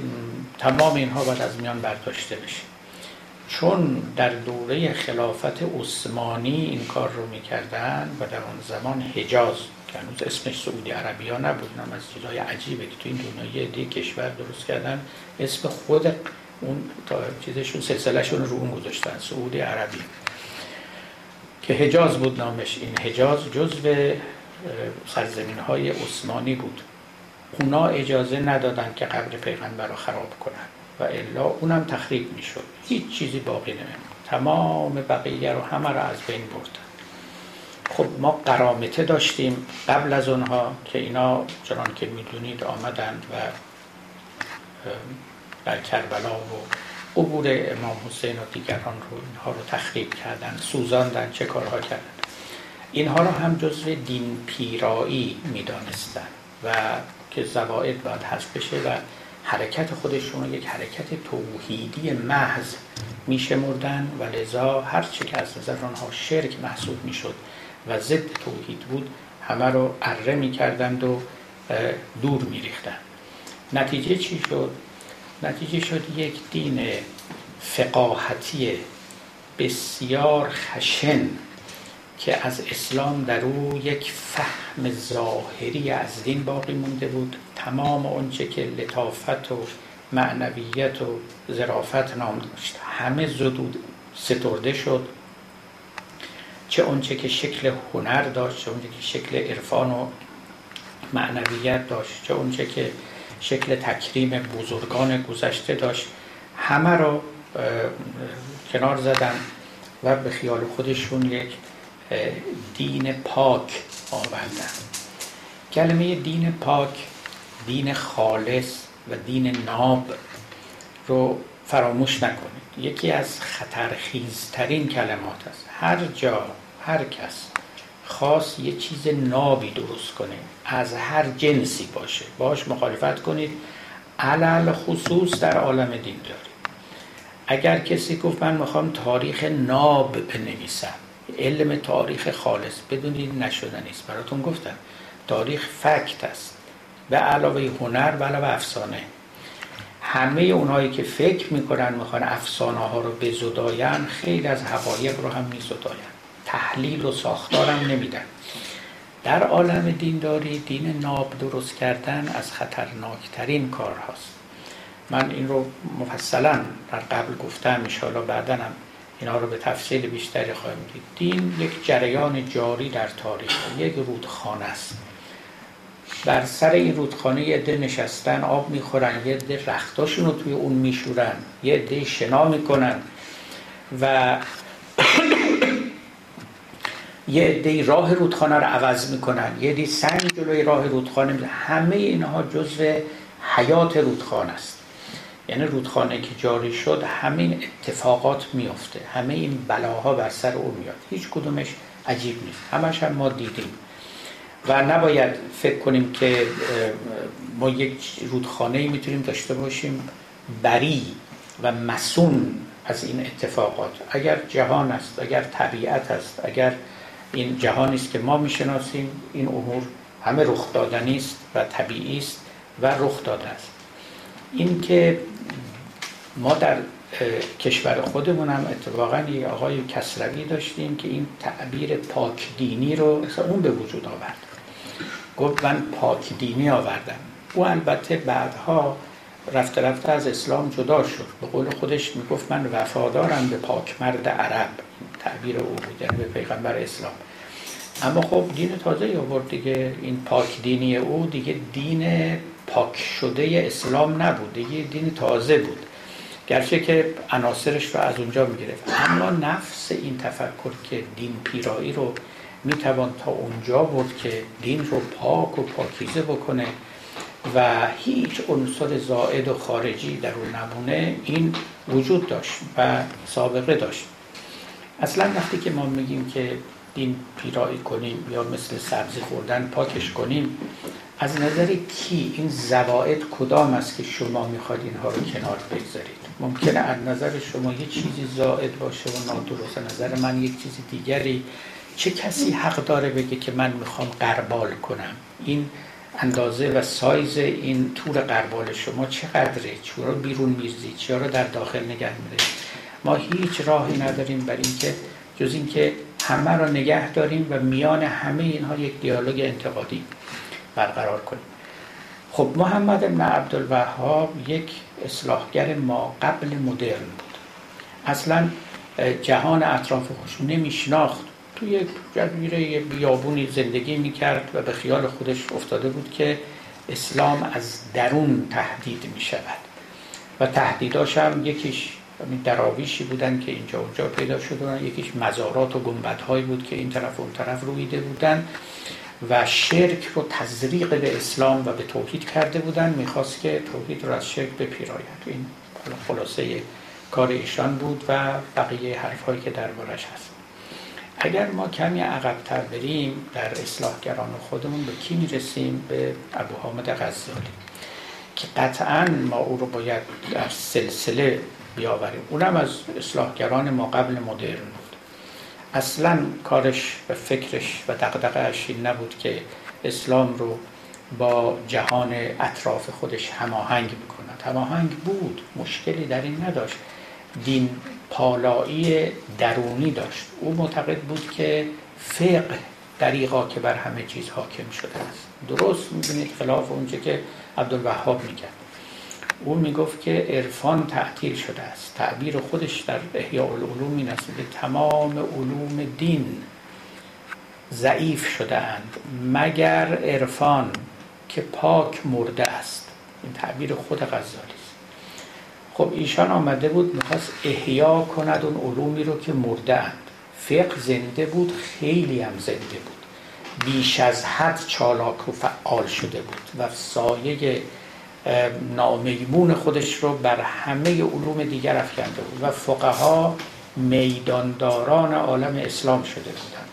تمام اینها باید از میان برداشته بشه. چون در دوره خلافت عثمانی این کار رو می‌کردن و در آن زمان حجاز که هنوز اسمش سعودی عربی ها نبود از چیزای عجیبه که تو این دنیا یه کشور درست کردن اسم خود اون تا چیزشون سلسلهشون رو اون گذاشتن سعودی عربی. که حجاز بود نامش. این حجاز جزو سرزمین های عثمانی بود. اونا اجازه ندادن که قبر پیغمبر رو خراب کنن و الا اونم تخریب می‌شد. هیچ چیزی باقی نمیمون تمام بقیه رو همه رو از بین بردن. خب ما قرامته داشتیم قبل از اونها که اینا چنان که می‌دونید آمدند و در کربلا و قبور امام حسین و دیگران رو اینها رو تخریب کردن سوزاندن چه کارها کردن اینها رو هم جزو دین پیرایی می‌دانستن و که زواید باید حذف بشه و حرکت خودشون رو یک حرکت توحیدی محض میشمردن و لذا هر چه که از نظر آنها شرک محسوب می‌شد و ضد توحید بود همه رو اره می‌کردند و دور میریختند نتیجه چی شد؟ نتیجه شد یک دین فقاهتی بسیار خشن که از اسلام در او یک فهم ظاهری از دین باقی مونده بود. تمام اونچه که لطافت و معنویت و ظرافت نام داشت. همه زدود سترده شد. چه اونچه که شکل هنر داشت چه اونچه که شکل عرفان و معنویت داشت چه اونچه که شکل تکریم بزرگان گذشته داشت. همه رو کنار زدن و به خیال خودشون یک دین پاک آوردن. کلمه دین پاک دین خالص و دین ناب رو فراموش نکنید. یکی از خطرخیزترین کلمات است. هر جا هر کس خاص یه چیز نابی درست کنه. از هر جنسی باشه. باش مخالفت کنید. علل خصوص در عالم دین داری اگر کسی گفت من می‌خوام تاریخ ناب بنویسم علم تاریخ خالص بدون این نشده نیست. براتون گفتم تاریخ فکت است. به علاوه هنر و علاوه افسانه. همه اونایی که فکر می‌کنن می‌خوان افسانه ها رو بزداین خیلی از حقایق رو هم میزداین. تحلیل و ساختارم نمیدن در عالم دینداری دین ناب درست کردن از خطرناکترین کار هاست من این رو مفصلا در قبل گفتم انشاءالله بعدا هم اینا رو به تفصیل بیشتری خواهیم دید. دین یک جریان جاری در تاریخ یک رودخانه است. بر سر این رودخانه یه عده نشستن آب می‌خورن یه عده رختاشون رو توی اون میشورن یه عده شنا می‌کنن و یه عده راه رودخانه رو عوض می‌کنن. یه عده سنگ جلوی راه رودخانه همه اینها جزء حیات رودخانه است. یعنی رودخانه که جاری شد همین اتفاقات میفته همه این بلاها بر سر او میاد. هیچ کدومش عجیب نیست. همش هم ما دیدیم. و نباید فکر کنیم که ما یک رودخانه می‌تونیم داشته باشیم بری و مسون از این اتفاقات. اگر جهان است اگر طبیعت است اگر این جهانی است که ما می‌شناسیم. این امور همه رخ دادنی است و طبیعی است و رخ داده است. این که ما در کشور خودمون هم اتفاقا یه آقای کسروی داشتیم که این تعبیر پاک دینی رو اون به وجود آورد. گفت من پاک دینی آوردم. او البته بعدها رفته رفته از اسلام جدا شد. به قول خودش می‌گفت من وفادارم به پاک مرد عرب تعبیر او بود یعنی به پیغمبر اسلام. اما خب دین تازه آورد دیگه. این پاک دینی او دیگه دین پاک شده اسلام نبود. دیگه دین تازه بود. گرچه که عناصرش رو از اونجا می‌گرفت. اما نفس این تفکر که دین پیرایی رو می‌توان تا اونجا بود که دین رو پاک و پاکیزه بکنه و هیچ عنصر زائد و خارجی در اون نمونه این وجود داشت و سابقه داشت. اصلا وقتی که ما میگیم که دین پیرایی کنیم یا مثل سبزی خوردن پاکش کنیم از نظر کی این زوائد کدام است که شما می‌خواد اینها رو کنار بگذارید؟ ممکنه از نظر شما یه چیزی زائد باشه و نادرست. نظر من یک چیز دیگری چه کسی حق داره بگه که من می‌خوام قربال کنم؟ این اندازه و سایز این تور قربال شما چقدره؟ چرا بیرون میرزی چرا در داخل نگه میره ما هیچ راهی نداریم بر اینکه جز اینکه همه را نگه داریم و میان همه اینها یک دیالوگ انتقادی برقرار کنیم. خب محمد بن عبدالوهاب یک اصلاحگر ما قبل مدرن بود. اصلا جهان اطراف خوش نمیشناخت. توی یک جزیره بیابونی زندگی می‌کرد و به خیال خودش افتاده بود که اسلام از درون تهدید می‌شود. و تهدیداش هم یکیش دراویشی بودن که اینجا اونجا پیدا شدن. یکیش مزارات و گنبدهایی بود که این طرف و اون طرف رویده بودن و شرک رو تزریق به اسلام و به توحید کرده بودن. می‌خواست که توحید رو از شرک بپیراید. این خلاصه کار ایشان بود و بقیه حرفهایی که دربارش هست. اگر ما کمی عقبتر بریم در اصلاحگران خودمون به کی می‌رسیم؟ به ابو حامد غزالی که قطعا ما او رو باید در سلسله بیاوریم. اونم از اصلاحگران ما قبل مدرن بود. اصلا کارش و فکرش و دقدقهش این نبود که اسلام رو با جهان اطراف خودش هماهنگ بکند. هماهنگ بود مشکلی در این نداشت. دین پالایی درونی داشت. او معتقد بود که فقه دریقا که بر همه چیز حاکم شده است. درست می‌بینید خلاف اونچه که عبدالوهاب میگه او می‌گفت که عرفان تعطیل شده است. تعبیر خودش در احیاء العلوم این است. که تمام علوم دین ضعیف شده اند. مگر عرفان که پاک مرده است. این تعبیر خود غزالی خب ایشان آمده بود می‌خواست احیا کند اون علومی رو که مرده اند. فقه زنده بود خیلی هم زنده بود. بیش از حد چالاک و فعال شده بود. و سایه نامیمون خودش رو بر همه علوم دیگر افکنده بود و فقها میدانداران عالم اسلام شده بودند.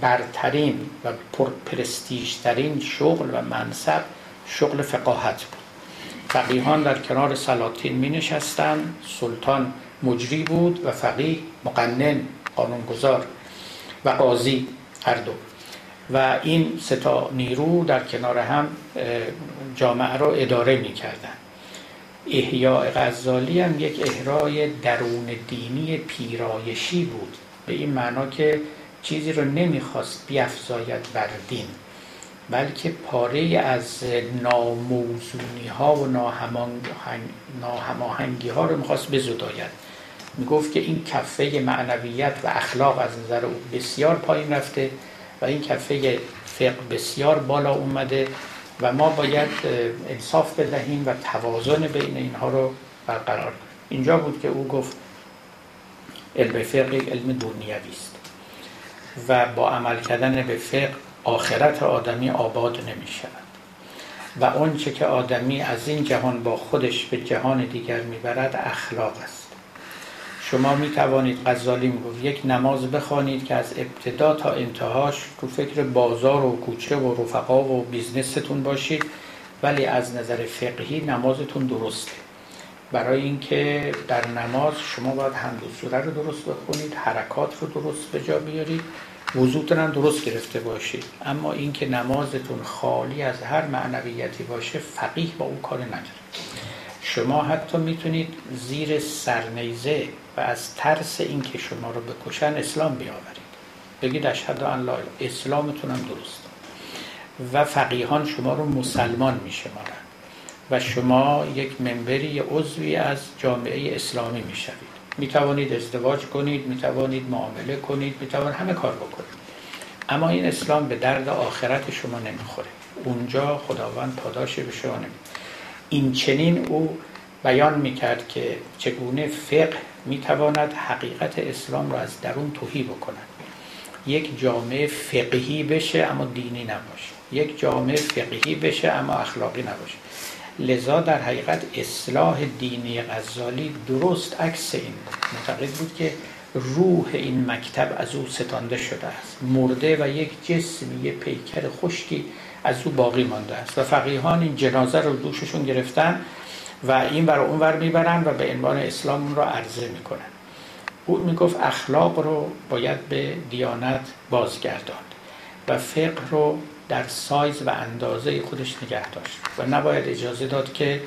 برترین و پرپرستیجترین شغل و منصب شغل فقاهت بود. فقیهان در کنار سلاطین می نشستن سلطان مجری بود و فقیه مقنن قانونگذار و قاضی هر دو و این ستا نیرو در کنار هم جامعه را اداره می کردن احیاء غزالی هم یک احرای درون دینی پیرایشی بود. به این معنا که چیزی رو نمی‌خواست بیافزاید بر دین بلکه پاره از ناموزونی ها و ناهماهنگی ها رو می‌خواست بزداید. می‌گفت که این کفه معنویت و اخلاق از نظر او بسیار پایین رفته این کفه فقه بسیار بالا اومده و ما باید انصاف بدهیم و توازن بین اینها رو برقرار اینجا بود که او گفت علم فقه علم دنیوی است و با عمل کردن به فقه آخرت آدمی آباد نمی شود و آنچه که آدمی از این جهان با خودش به جهان دیگر می‌برد اخلاق است. شما می توانید غزالی می‌گفت یک نماز بخوانید که از ابتدا تا انتهاش تو فکر بازار و کوچه و رفقا و بیزنستون باشید ولی از نظر فقهی نمازتون درسته. برای اینکه در نماز شما باید و سوره رو درست بخونید حرکات رو درست به جا بیارید وضوعتون هم درست گرفته باشید. اما اینکه نمازتون خالی از هر معنویتی باشه فقیه با اون کار نداره. شما حتی می‌تونید زیر سرنیزه و از ترس اینکه شما رو بکشن اسلام بیاورید. بگید اشهد ان لا اسلامتون هم درست. و فقیهان شما رو مسلمان میشمارن و شما یک منبری عضوی از جامعه اسلامی می‌شوید. می توانید ازدواج کنید می توانید معامله کنید می توانید همه کار بکنید. اما این اسلام به درد آخرت شما نمی‌خوره. اونجا خداوند پاداش به شما نمی این چنین او بیان می‌کرد که چگونه فقه می‌تواند حقیقت اسلام را از درون توهی بکند. یک جامعه فقهی بشه اما دینی نباشه. یک جامعه فقهی بشه اما اخلاقی نباشه. لذا در حقیقت اصلاح دینی غزالی درست عکس این معتقد بود که روح این مکتب از او ستانده شده است. مرده و یک جسم یک پیکر خشکی از او باقی مانده است. و فقیهان این جنازه رو دوششون گرفتن. و این بر اون ور می‌برن و به عنوان اسلام اون رو عرضه می‌کنن. او می‌گفت اخلاق رو باید به دیانت بازگرداند و فقه رو در سایز و اندازه خودش نگه داشت و نباید اجازه داد که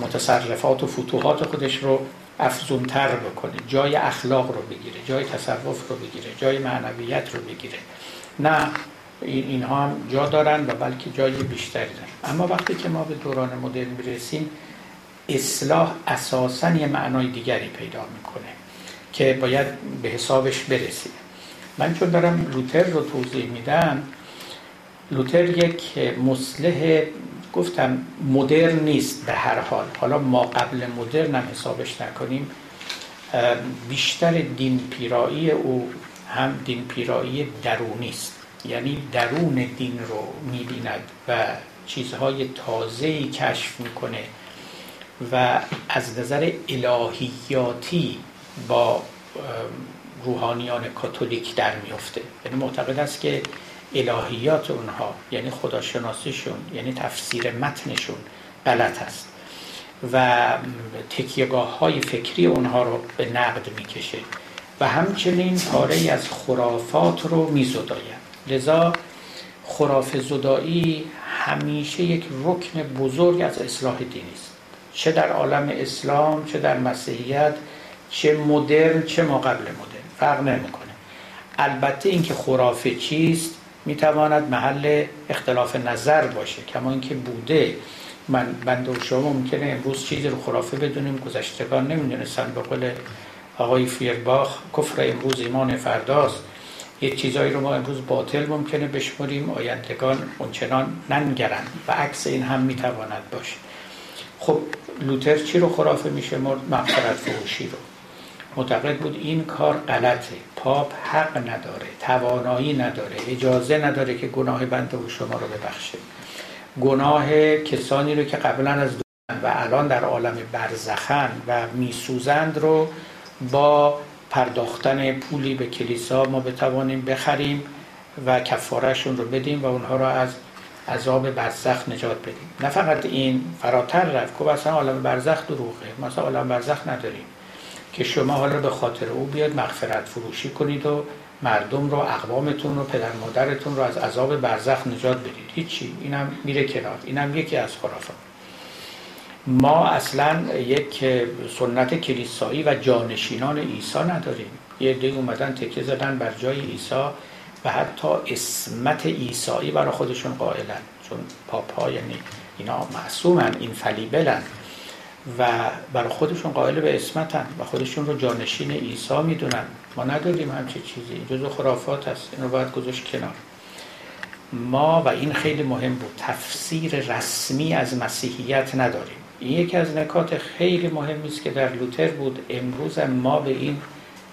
متصرفات و فتوحات خودش رو افزونتر بکنه جای اخلاق رو بگیره جای تصرف رو بگیره جای معنویت رو بگیره. نه اینها هم جا دارن و بلکه جای بیشتری دارن. اما وقتی که ما به دوران مدرن می‌رسیم اصلاح اساسا یه معنای دیگری پیدا می‌کنه که باید به حسابش برسیم من چون دارم لوتر رو توضیح میدم لوتر یک مصلح گفتم مدرن نیست به هر حال. حالا ما قبل مدرن هم حسابش نکنیم. بیشتر دین پیرایی او هم دین پیرایی درونی است. یعنی درون دین رو می‌بیند و چیزهای تازه‌ای کشف می‌کنه. و از نظر الهیاتی با روحانیان کاتولیک در میفته. یعنی معتقد است که الهیات اونها یعنی خداشناسیشون یعنی تفسیر متنشون غلط است و تکیگاه های فکری اونها رو به نقد می‌کشه و همچنین پاره از خرافات رو میزداید. لذا خراف زدایی همیشه یک رکن بزرگ از اصلاح دینی است. چه در عالم اسلام چه در مسیحیت چه مدرن چه ما مدرن. فرق نمی‌کنه. البته اینکه خرافه چیست؟ می‌تواند محل اختلاف نظر باشه. کما اینکه بوده. من بنده و شما ممکنه امروز چیزی رو خرافه بدونیم گذشتگان نمی‌دونستن. به قول آقای فیرباخ کفر امروز ایمان فرداست. یه چیزایی رو ما امروز باطل ممکنه بشمریم آیندگان اونچنان ننگرند و عکس این هم می‌تواند باشه. خب لوتر چی رو خرافه میشه؟ مغفرت فروشی رو. معتقد بود این کار غلطه. پاپ حق نداره توانایی نداره اجازه نداره که گناه بنده و شما رو ببخشه. گناه کسانی رو که قبلا از و الان در عالم برزخن و میسوزند رو با پرداختن پولی به کلیسا ما بتوانیم بخریم و کفارهشون رو بدیم و اونها رو از عذاب برزخ نجات بدیم. نه فقط این فراتر رفت که اصلا عالم برزخ دروغه. مثلا عالم برزخ نداریم که شما حالا به خاطر او بیاد مغفرت فروشی کنید و مردم رو اقوامتون رو پدر مادرتون رو از عذاب برزخ نجات بدید. هیچی. اینم میره کنار. اینم یکی از خرافات. ما اصلا یک سنت کلیسایی و جانشینان عیسی نداریم. یه دی اومدن تکیه زدن بر جای عیسی. و حتی اسمت عیسایی برای خودشون قائلن. چون پاپا یعنی اینا معصومن این فلیبلن و برای خودشون قائل به اسمتن و خودشون رو جانشین عیسی می‌دونن. ما نداریم همچه چیزی. جزو خرافات هست این رو باید گذاشت کنار. ما و این خیلی مهم بود. تفسیر رسمی از مسیحیت نداریم. این یکی از نکات خیلی مهمی است که در لوتر بود. امروز ما به این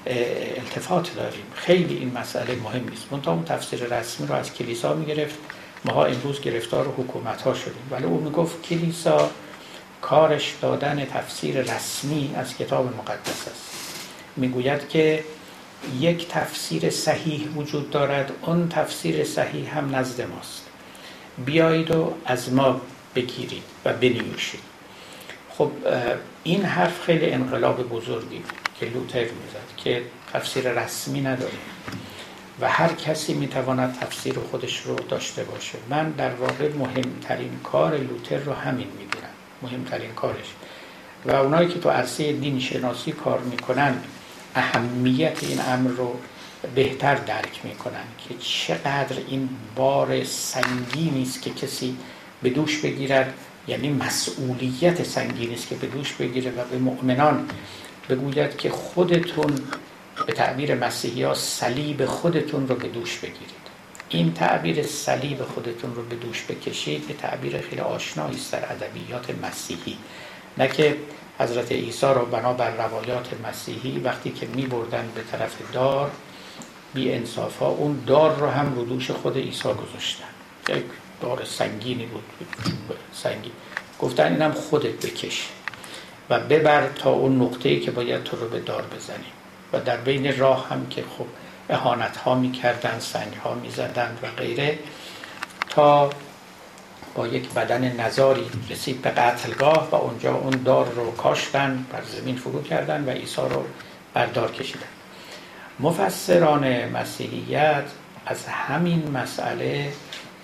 التفات داریم. خیلی این مسئله مهم است منتها اون تفسیر رسمی رو از کلیسا می‌گرفت. ما امروز گرفتار حکومت ها شدیم. ولی او می‌گفت کلیسا کارش دادن تفسیر رسمی از کتاب مقدس است. می‌گوید که یک تفسیر صحیح وجود دارد اون تفسیر صحیح هم نزد ماست. بیایید و از ما بگیرید و بنیوشید خب این حرف خیلی انقلاب بزرگی که لوتر می‌زد. که تفسیر رسمی نداریم. و هر کسی می‌تواند تفسیر خودش رو داشته باشه. من در واقع مهمترین کار لوتر رو همین می‌دونم مهمترین کارش. و اونایی که تو عرصه دین شناسی کار می‌کنن اهمیت این امر رو بهتر درک می‌کنن که چقدر این بار سنگینی است که کسی به دوش بگیرد یعنی مسئولیت سنگینی است که به دوش بگیره و به مؤمنان بگوید که خودتون به تعبیر مسیحی ها صلیب خودتون رو به دوش بگیرید. این تعبیر صلیب خودتون رو به دوش بکشید به تعبیر خیلی آشنایی است در ادبیات مسیحی. نه که حضرت عیسی رو بنابر روایات مسیحی وقتی که می بردن به طرف دار بی انصاف ها اون دار رو هم رو دوش خود عیسی گذاشتن. یک دار سنگینی بود سنگین. گفتن اینم خودت بکش. و ببر تا اون نقطه‌ای که باید تو رو به دار بزنیم. و در بین راه هم که خب اهانت ها می‌کردن سنگ ها می‌زدند و غیره تا با یک بدن نزاری رسید به قتلگاه و اونجا اون دار رو کاشتن بر زمین فرو کردن و عیسی رو بردار کشیدن. مفسران مسیحیت از همین مسئله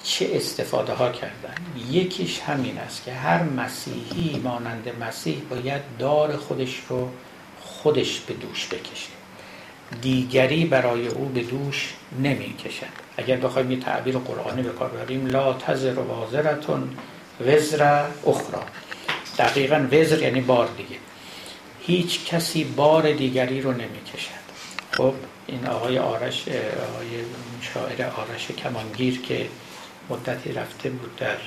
چه استفاده ها کردن. یکیش همین است که هر مسیحی مانند مسیح باید دار خودش رو خودش به دوش بکشه. دیگری برای او به دوش نمی کشد اگر بخوایم یه تعبیر قرآنی به کار ببریم لا تزر وازرتون وزر اخرى دقیقا وزر یعنی بار دیگه. هیچ کسی بار دیگری رو نمی کشد خب این آقای آرش آقای شاعر آرش کمانگیر که مدتی رفته بود در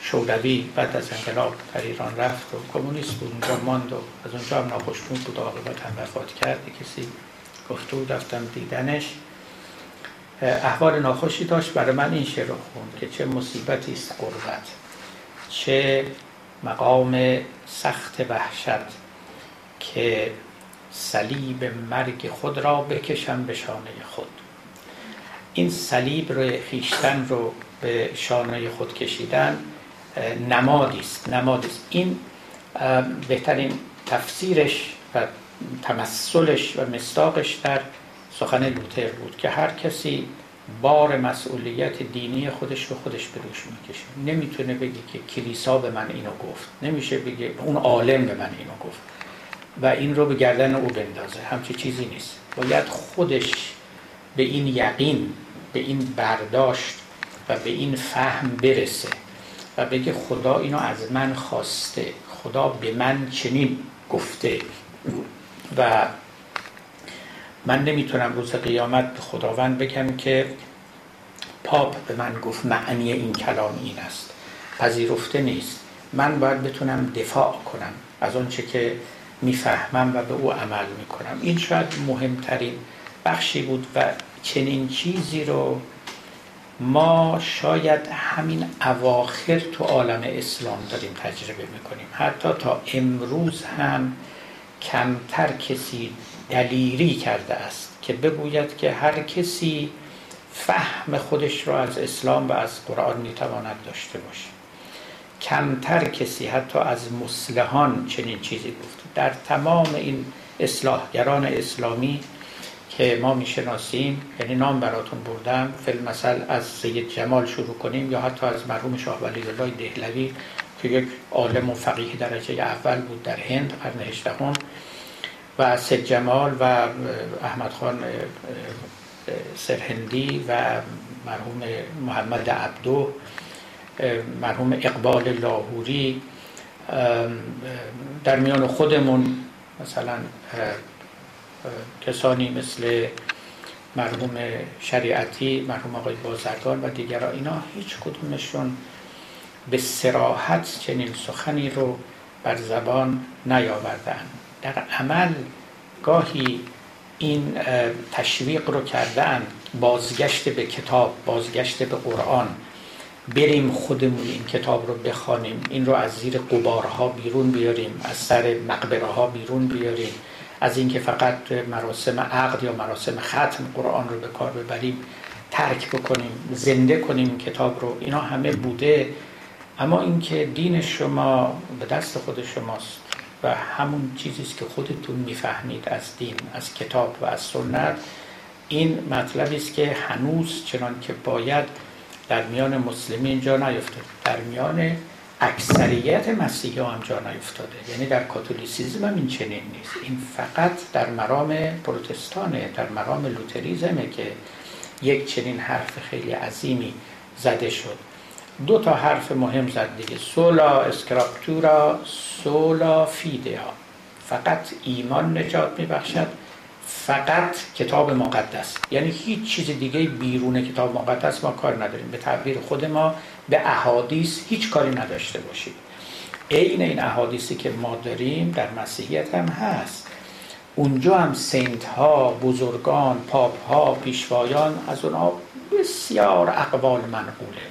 شوروی بعد از انقلاب در ایران رفت و کمونیست بود اونجا ماند و از اونجا هم ناخشنود بود عاقبت هم وفات کرد. کسی گفته بود رفتم دیدنش. احوال ناخوشی داشت. برای من این شعر رو که چه مصیبتی است قربت چه مقام سخت وحشت که صلیب مرگ خود را بکشم به شانه خود. این صلیب رو خیشتن رو به شانه خود کشیدن نمادی است نمادی است. این بهترین تفسیرش و تمثلش و مستاقش در سخن لوتر بود که هر کسی بار مسئولیت دینی خودش رو خودش به دوش می‌کشه. نمی‌تونه بگه که کلیسا به من اینو گفت. نمیشه بگه اون عالم به من اینو گفت. و این رو به گردن او بندازه. همچه چیزی نیست. باید خودش به این یقین به این برداشت و به این فهم برسه و بگه خدا اینو از من خواسته خدا به من چنین گفته. و من نمی‌تونم روز قیامت به خداوند بگم که پاپ به من گفت معنی این کلام این است. پذیرفته نیست. من باید بتونم دفاع کنم از آنچه که می‌فهمم و به او عمل می‌کنم. این شاید مهمترین بخشی بود و چنین چیزی رو ما شاید همین اواخر تو عالم اسلام داریم تجربه می‌کنیم. حتی تا امروز هم کمتر کسی دلیری کرده است که بگوید که هر کسی فهم خودش را از اسلام و از قرآن می‌تواند داشته باشه. کمتر کسی حتی از مسلحان چنین چیزی گفت در تمام این اصلاحگران اسلامی که ما می‌شناسیم یعنی نام براتون بردم فیلم مثل از سید جمال شروع کنیم یا حتی از مرحوم شاه ولی دهلوی که یک عالم و فقیه درجه اول بود در هند قرن هجدهم. و سید جمال و احمد خان سرهندی و مرحوم محمد عبدو مرحوم اقبال لاهوری. در میان خودمون مثلا کسانی مثل مرحوم شریعتی مرحوم آقای بازرگان و دیگرها اینا هیچ کدومشون به سراحت چنین سخنی رو بر زبان نیاوردن. در عمل گاهی این تشویق رو کردن بازگشت به کتاب بازگشت به قرآن. بریم خودمون این کتاب رو بخوانیم این رو از زیر قبارها بیرون بیاریم از سر مقبره ها بیرون بیاریم. از اینکه فقط مراسم عقد یا مراسم ختم قرآن رو به کار ببریم ترک بکنیم زنده کنیم کتاب رو اینا همه بوده. اما اینکه دین شما به دست خود شماست و همون چیزی که خودتون می‌فهمید از دین از کتاب و از سنت این مطلبی است که هنوز چنان که باید در میان مسلمین جا نیفتاده در میان اکثریت مسیحی هم جا نیفتاده. یعنی در کاتولیسیزم هم این چنین نیست. این فقط در مرام پروتستانه در مرام لوتریزمه که یک چنین حرف خیلی عظیمی زده شد. دو تا حرف مهم زد دیگه. sola scriptura sola fide. فقط ایمان نجات میبخشد. فقط کتاب مقدس. یعنی هیچ چیز دیگه بیرون کتاب مقدس ما کار نداریم. به تعبیر خود ما به احادیث هیچ کاری نداشته باشید. عین این احادیثی که ما داریم در مسیحیت هم هست. اونجا هم سنت ها بزرگان پاپ ها پیشوایان از اونها بسیار اقوال منقوله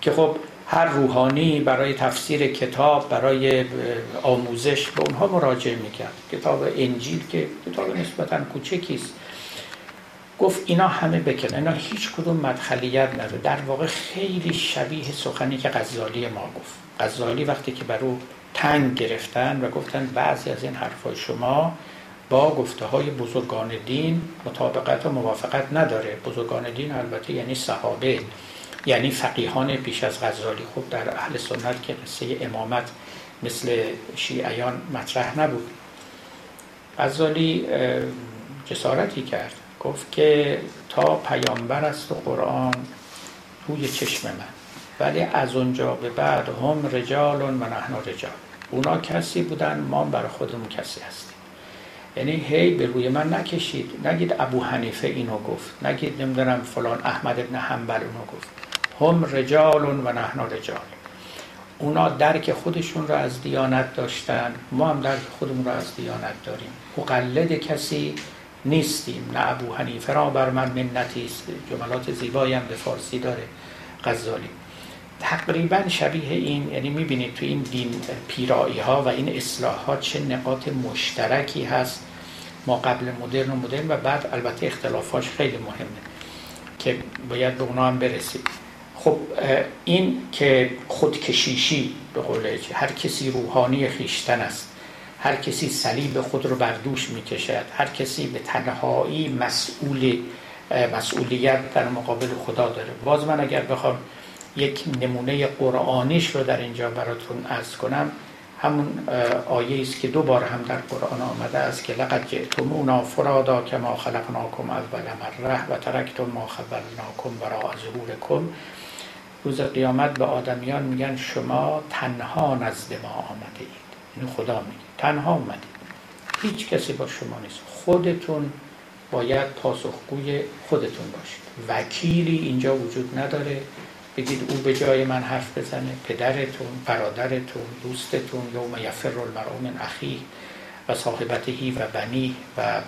که خب هر روحانی برای تفسیر کتاب برای آموزش به اونها مراجعه می‌کرد. کتاب انجیل که کتاب نسبتا کوچکیست گفت اینا همه بکن اینا هیچ کدوم مدخلیت نداره. در واقع خیلی شبیه سخنی که غزالی ما گفت. غزالی وقتی که بر او تنگ گرفتن و گفتن بعضی از این حرفای شما با گفته های بزرگان دین مطابقت و موافقت نداره. بزرگان دین البته یعنی صحابه یعنی فقیهان پیش از غزالی. خوب در اهل سنت که قصه امامت مثل شیعیان مطرح نبود. غزالی جسارتی کرد. گفت که تا پیامبر است و قرآن روی چشم من. ولی از اونجا به بعد هم رجال و نحن رجال. اونا کسی بودن ما برای خودمون کسی هستیم. یعنی هی به روی من نکشید. نگید ابو حنیفه اینو گفت. نگید نمی‌دونم فلان احمد ابن حنبل اونو گفت. هم رجال و نحن رجال. اونا درک خودشون را از دیانت داشتن. ما هم درک خودمون را از دیانت داریم. مقلد کسی نیستیم نه ابو حنیفه را بر من منتی است. جملات زیبایی هم به فارسی داره غزالی. تقریبا شبیه این یعنی می‌بینید تو این دین پیرایی ها و این اصلاحات چه نقاط مشترکی هست. ما قبل مدرن و مدرن و بعد البته اختلافاش خیلی مهمه که باید به اونا هم برسیم. خب این که خودکشیشی به قول هر کسی روحانی خیشتن است. هر کسی صلیب خود رو بر دوش می‌کشد. هر کسی به تنهایی مسئول مسئولیت در مقابل خدا داره. باز من اگر بخوام یک نمونه قرآنیش رو در اینجا براتون ارز کنم همون آیه است که دو بار هم در قرآن آمده است که لقد جئتمونا فرادا کما خلقناکم اول مره و ترکتم ما خبرناکم برا ظهورکم. روز قیامت به آدمیان میگن شما تنها نزد ما آمده اید. اینو خدا میگه تنها آمدید هیچ کسی با شما نیست. خودتون باید پاسخگوی خودتون باشید. وکیلی اینجا وجود نداره. بگید او به جای من حرف بزنه. پدرتون برادرتون دوستتون یوم یفر المرء اخی و صاحبتهی و بنی و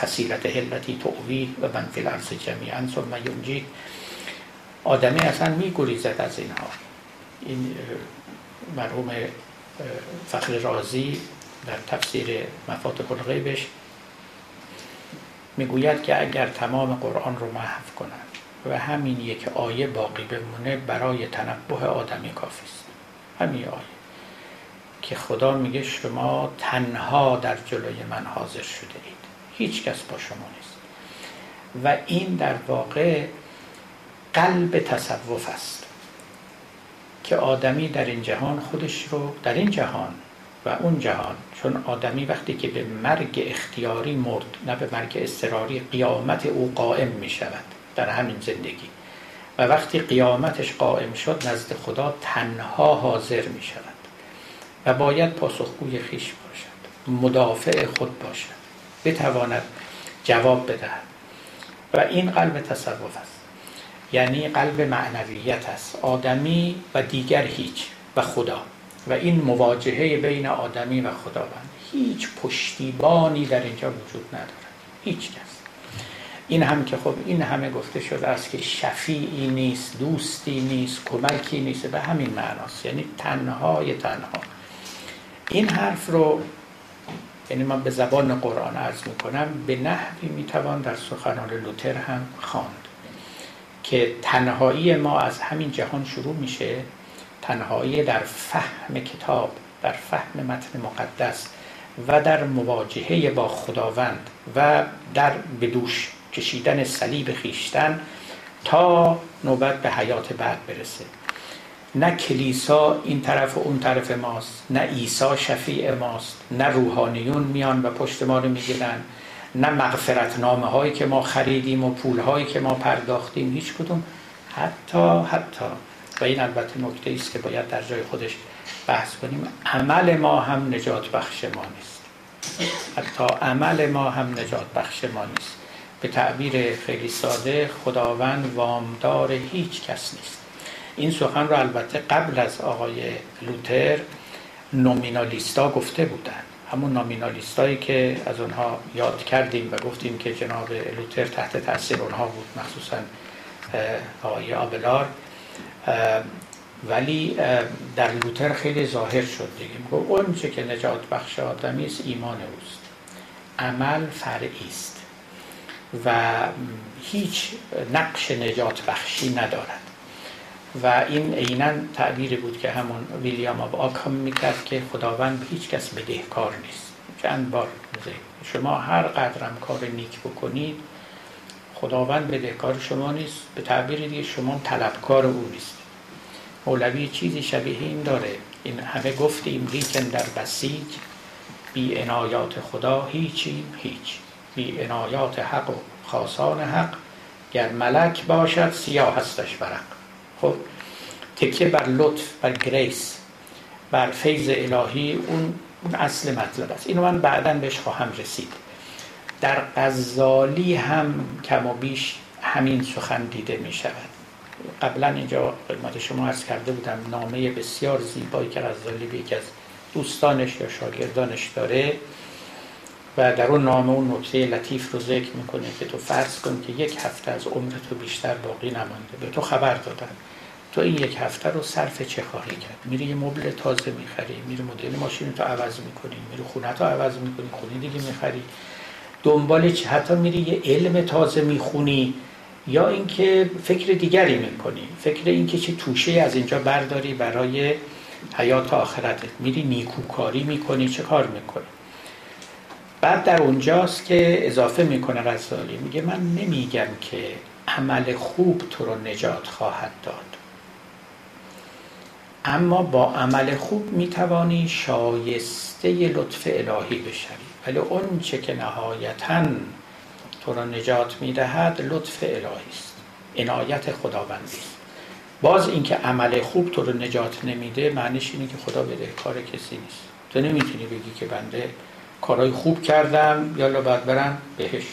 فسیلت هلتی تعوی و من فی الارض جمیعا ثم ینجی. آدمی اصلا میگریزد از اینها. این مرحوم فخر رازی در تفسیر مفاتح الغیبش می‌گوید که اگر تمام قرآن رو محو کنند و همین یک آیه باقی بمونه برای تنبه آدمی کافی است. همین آیه. که خدا میگه شما تنها در جلوی من حاضر شده اید. هیچ کس با شما نیست. و این در واقع قلب تصوف است. که آدمی در این جهان خودش رو در این جهان و اون جهان چون آدمی وقتی که به مرگ اختیاری مرد نه به مرگ استراری قیامت او قائم می شود در همین زندگی. و وقتی قیامتش قائم شد نزد خدا تنها حاضر می شود و باید پاسخگوی خیش باشد مدافع خود باشد بتواند جواب بدهد. و این قلب تصوف است. یعنی قلب معنویت است آدمی و دیگر هیچ و خدا. و این مواجهه بین آدمی و خداوند هیچ پشتیبانی در اینجا وجود ندارد. هیچ کس. این هم که خب این همه گفته شده است که شفیعی نیست دوستی نیست کمکی نیست به همین معناست. یعنی تنهای تنها. این حرف رو یعنی من به زبان قرآن عرض می‌کنم به نحوی می‌توان در سخنان لوتر هم خواند. که تنهایی ما از همین جهان شروع میشه تنهایی در فهم کتاب در فهم متن مقدس و در مواجهه با خداوند و در بدوش کشیدن صلیب خیشتن تا نوبت به حیات بعد برسه. نه کلیسا این طرف و اون طرف ماست نه عیسی شفیع ماست نه روحانیون میان و پشت ما رو می‌گیرن. نه مغفرت نامه هایی که ما خریدیم و پول هایی که ما پرداختیم هیچ کدوم. حتی حتی. و این البته نکته است که باید در جای خودش بحث کنیم. عمل ما هم نجات بخش ما نیست. حتی عمل ما هم نجات بخش ما نیست. به تعبیر خیلی ساده خداوند وامدار هیچ کس نیست. این سخن رو البته قبل از آقای لوتر نومینالیستا گفته بودن همون نومینالیستایی که از اونها یاد کردیم و گفتیم که جناب لوتر تحت تاثیر اونها بود مخصوصا آقای آبلار. ولی در لوتر خیلی ظاهر شد دیگه. اون چه که نجات بخش آدمی است ایمان اوست. عمل فرعی است. و هیچ نقش نجات بخشی ندارد. و این عینا تعبیری بود که همون ویلیام آب آکام می‌کرد که خداوند هیچ کس بدهکار نیست. چند بار شما هر قدرم کار نیک بکنید خداوند بدهکار شما نیست. به تعبیر دیگه شما طلبکار او نیست. مولوی چیزی شبیه این داره. این همه گفتیم لیکن در بسیج بی عنایات خدا هیچیم هیچ. بی عنایات حق و خاصان حق گر ملک باشد سیاه هستش ورق. خب تکیه بر لطف بر grace بر فیض الهی اون, اون اصل مطلب است. اینو من بعدا بهش خواهم رسید. در غزالی هم کم و بیش همین سخن دیده می شود. قبلا اینجا خدمت شما عرض کرده بودم نامه بسیار زیبایی که غزالی به یکی از دوستانش یا شاگردانش داره. و در اون نامه اون نکته لطیف رو ذکر می‌کنه که تو فرض کن که یک هفته از عمر تو بیشتر باقی نمانده. به تو خبر دادن. تو این یک هفته رو صرف چه خواهی کرد؟ میری یه مبل تازه می‌خری میری مدل ماشین تو عوض می‌کنی میری خونه تو عوض می‌کنی خونه دیگه می‌خری. دنبال چه حتی میری یه علم تازه می‌خونی یا اینکه فکر دیگری می‌کنی. فکر اینکه چه توشه از اینجا برداری برای حیات آخرتت. میری نیکوکاری می‌کنی چه کار می‌کنی؟ بعد در اونجاست که اضافه می‌کنه غزالی میگه من نمیگم که عمل خوب تو رو نجات خواهد داد. اما با عمل خوب می‌توانی شایسته لطف الهی بشوی. ولی اون چه که نهایتا تو را نجات می‌دهد لطف الهی است. عنایت خداوندی است. باز اینکه عمل خوب تو رو نجات نمیده معنیش اینه که خدا بده کار کسی نیست. تو نمی‌تونی بگی که بنده کارهای خوب کردم یالا باید برم بهشت.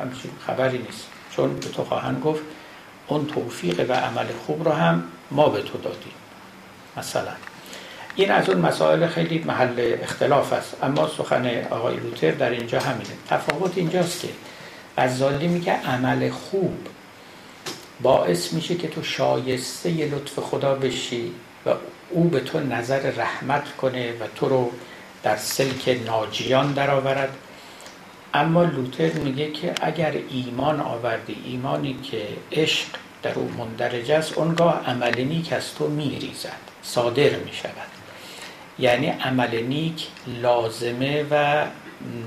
همچین خبری نیست. چون به تو خواهند گفت اون توفیق و عمل خوب رو هم ما به تو دادیم. مثلا. این از اون مسائل خیلی محل اختلاف است. اما سخن آقای لوتر در اینجا همینه. تفاوت اینجاست که غزالی میگه عمل خوب باعث میشه که تو شایسته لطف خدا بشی و او به تو نظر رحمت کنه و تو رو در سلک ناجیان درآورد. اما لوتر میگه که اگر ایمان آوردی ایمانی که عشق در او مندرج است اونگاه عمل نیک از تو میریزد صادر می‌شود. یعنی عمل نیک لازمه و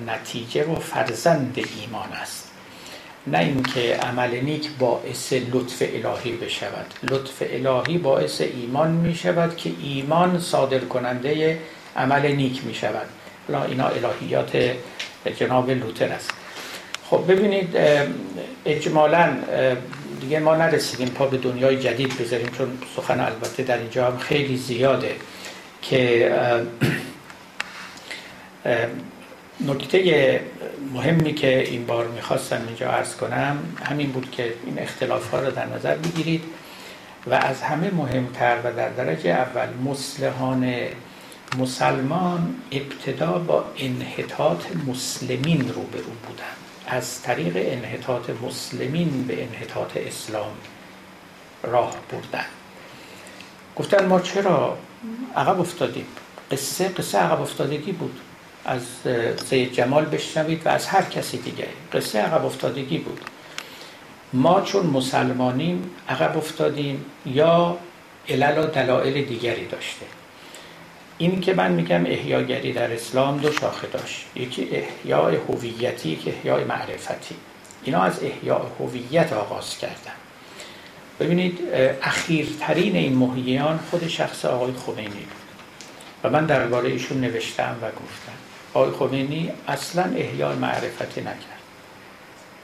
نتیجه و فرزند ایمان است. نه اینکه عمل نیک باعث لطف الهی بشود. لطف الهی باعث ایمان می شود که ایمان صادر کننده عمل نیک می شود اینا الهیات جناب لوتر است. خب ببینید اجمالا دیگه ما نرسیدیم پا به دنیای جدید بذاریم چون سخن البته در اینجا هم خیلی زیاده که نکته مهمی که این بار می‌خواستم اینجا عرض کنم همین بود که این اختلاف ها رو در نظر بگیرید و از همه مهمتر و در درجه اول مسلحان مسلمان ابتدا با انحطاط مسلمین روبرو بودن از طریق انحطاط مسلمین به انحطاط اسلام راه بردن گفتن ما چرا عقب افتادیم؟ قصه قصه عقب افتادگی بود. از سید جمال بشنوید و از هر کسی دیگه. قصه عقب افتادگی بود. ما چون مسلمانیم عقب افتادیم یا علل و دلایل دیگری داشته این که من میگم احیاگری در اسلام دو شاخه داشت. یکی احیاء هویتی یکی احیاء معرفتی. اینا از احیاء هویت آغاز کردن. ببینید اخیرترین این محییان خود شخص آقای خمینی. بود و من درباره ایشون نوشتم و گفتم. آقای خمینی اصلا احیاء معرفتی نکرد.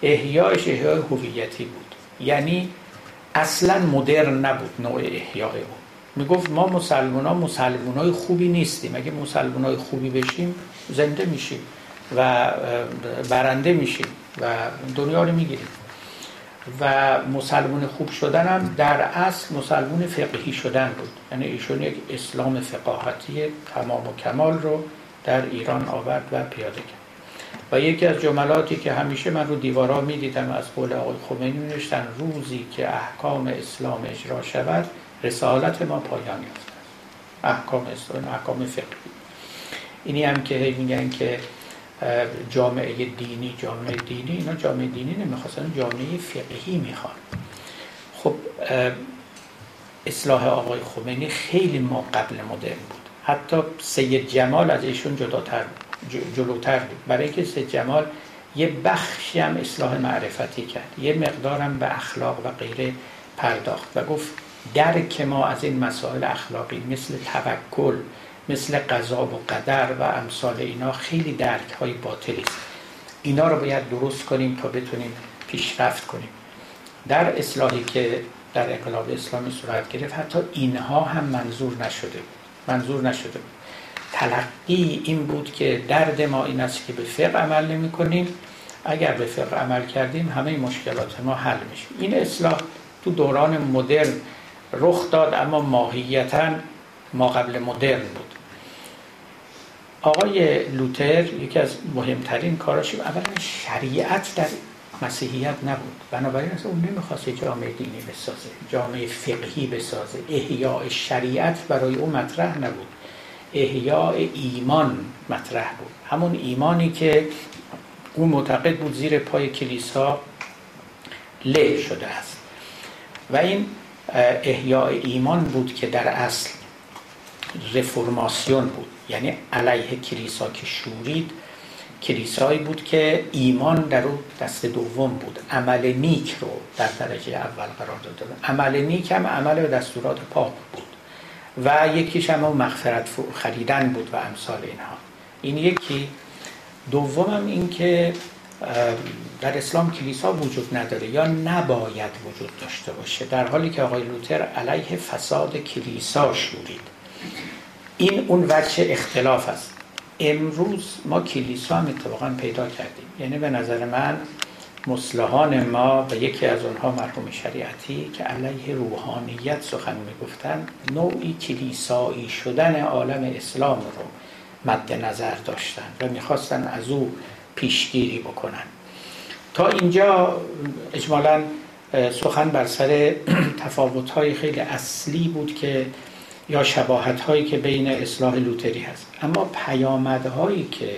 احیایش احیاء هویتی بود. یعنی اصلا مدرن نبود نوع احیاء او. می‌گفت ما مسلمان ها مسلمان های خوبی نیستیم. اگه مسلمان های خوبی بشیم زنده میشیم و برنده میشیم و دنیا رو می‌گیریم. و مسلمان خوب شدن هم در اصل مسلمان فقهی شدن بود. یعنی ایشون یک اسلام فقاهتی تمام و کمال رو در ایران آورد و پیاده کرد. و یکی از جملاتی که همیشه من رو دیوارا می‌دیدم از قول آقای خمینی نوشتن روزی که احکام اسلام اجرا شود رسالت ما پایان یافت. احکام اسلام احکام فقهی. اینی هم که میگن که جامعه دینی جامعه دینی اینا جامعه دینی نمی‌خواستن جامعه فقهی می‌خوان. خب اصلاح آقای خمینی خیلی ما قبل مدرن بود. حتی سید جمال از ایشون جداتر جلوتر بود. برای اینکه سید جمال یه بخشی هم اصلاح معرفتی کرد. یه مقدارم به اخلاق و غیره پرداخت و گفت درک ما از این مسائل اخلاقی مثل توکل مثل قضا و قدر و امثال اینا خیلی درک های باطلی است. اینا رو باید درست کنیم تا بتونیم پیشرفت کنیم. در اصلاحی که در انقلاب اسلامی صورت گرفت حتی اینها هم منظور نشده منظور نشده تلقی این بود که درد ما این است که به فقه عمل نمی کنیم. اگر به فقه عمل کردیم همه مشکلات ما حل میشه. این اصلاح تو دوران مدرن رخ داد اما ماهیتا ما قبل مدرن بود. آقای لوتر یکی از مهمترین کاراش اولا شریعت در مسیحیت نبود. بنابراین اصلا اون نمی‌خواست جامعه دینی بسازه جامعه فقهی بسازه. احیاء شریعت برای او مطرح نبود. احیاء ایمان مطرح بود. همون ایمانی که او معتقد بود زیر پای کلیسا له شده است. و این احیاء ایمان بود که در اصل رفرماسیون بود. یعنی علیه کلیسا که شورید کلیسایی بود که ایمان در او دست دوم بود. عمل نیک رو در درجه اول قرار داده عمل نیک هم عمل به دستورات پاک بود و یکیش هم مغفرت خریدن بود و امثال اینها. این یکی. دوم هم این که در اسلام کلیسا وجود نداره یا نباید وجود داشته باشه در حالی که آقای لوتر علیه فساد کلیسا شورید. این اون وجه اختلاف است. امروز ما کلیسا هم اتفاقا پیدا کردیم. یعنی به نظر من مسلحان ما و یکی از اونها مرحوم شریعتی که علیه روحانیت سخن می‌گفتن نوعی کلیسایی شدن عالم اسلام رو مد نظر داشتن و می‌خواستن از او پیشگیری بکنن. تا اینجا اجمالا سخن بر سر تفاوت خیلی اصلی بود که یا شباهت هایی که بین اصلاح لوتری هست. اما پیامدهایی که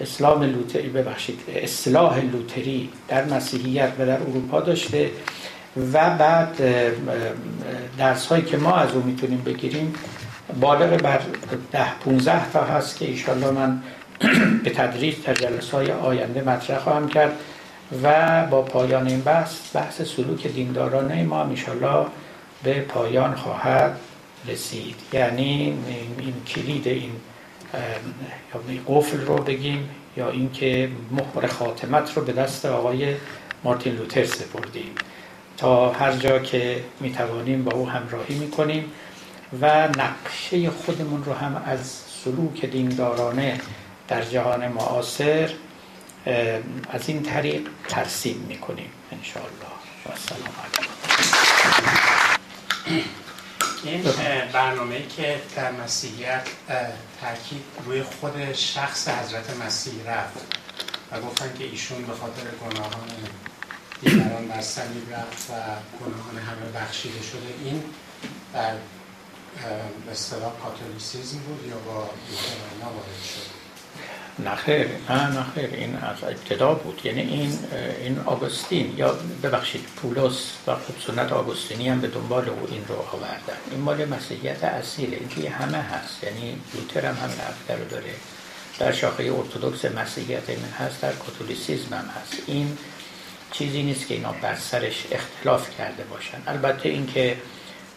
اسلام لوتری ببخشید اصلاح لوتری در مسیحیت و در اروپا داشته و بعد درس هایی که ما از او می‌تونیم بگیریم بالغ بر ده 15 تا هست که ایشالله من <clears throat> به تدریج در جلسه های آینده مطرح خواهم کرد و با پایان این بحث بحث سلوک دیندارانه ما ایشالله به پایان خواهد رسید. یعنی این کلید این قفل رو بگیم یا اینکه مهر خاتمت رو به دست آقای مارتین لوتر سپردیم. تا هر جا که می‌توانیم با او همراهی می‌کنیم و نقشه خودمون رو هم از سلوک دیندارانه در جهان معاصر از این طریق ترسیم می‌کنیم انشاءالله. و السلام علیکم. این برنامه که در مسیحیت تاکید روی خود شخص حضرت مسیح رفت و گفتن که ایشون به خاطر گناهان دیگران بر صلیب رفت و گناهان همه بخشیده شده این در به اصطلاح کاتولیسیزم بود یا با لوترانا وارد شد؟ نه خیر نه نه خیر. این از ابتدا بود. یعنی این این آگوستین. یا ببخشید پولس و خب سنت آگوستینی هم به دنبال او این رو آوردن. این مال مسیحیت اصیله. این توی همه هست. یعنی لوتر هم همین عقیده رو داره. در شاخه ارتودکس مسیحیت این هست در کاتولیسیزم هم هست. این چیزی نیست که اینا بر سرش اختلاف کرده باشن. البته اینکه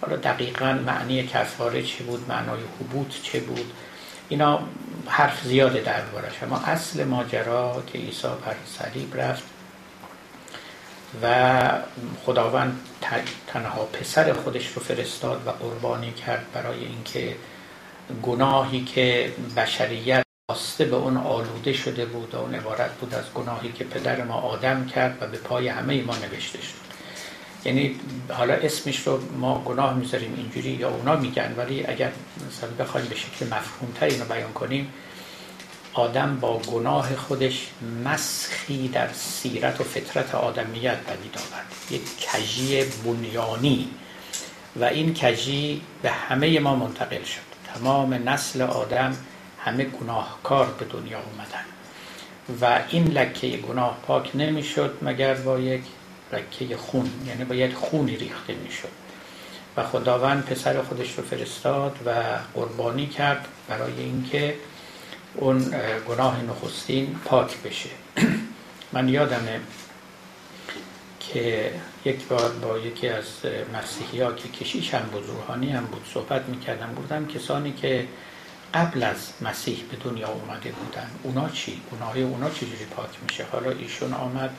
حالا دقیقا معنی کفاره چه بود؟ معنای حبوط چه بود؟ اینا حرف زیاده دربارش اما اصل ماجرا که عیسی بر صلیب رفت و خداوند تنها پسر خودش رو فرستاد و قربانی کرد برای اینکه گناهی که بشریت خواسته به اون آلوده شده بود و اون عبارت بود از گناهی که پدر ما آدم کرد و به پای همه ما نوشته شد. یعنی حالا اسمش رو ما گناه می‌ذاریم اینجوری یا اونا میگن ولی اگر مثلا بخوایم به شکل مفهومتر اینو بیان کنیم آدم با گناه خودش مسخی در سیرت و فطرت آدمیت پدید آورد. یک کجی بنیانی. و این کجی به همه ما منتقل شد. تمام نسل آدم همه گناهکار به دنیا اومدن. و این لکه گناه پاک نمی‌شد مگر با یک رکه خون یعنی باید خونی ریخته می‌شد. و خداوند پسر خودش رو فرستاد و قربانی کرد برای اینکه اون گناه نخستین پاک بشه. <clears throat> من یادمه که یک بار با یکی از مسیحی ها که کشیش هم بود روحانی هم بود صحبت می‌کردم. بودم کسانی که قبل از مسیح به دنیا اومده بودن اونا چی؟ گناه اونا چجوری پاک میشه؟ حالا ایشون آمد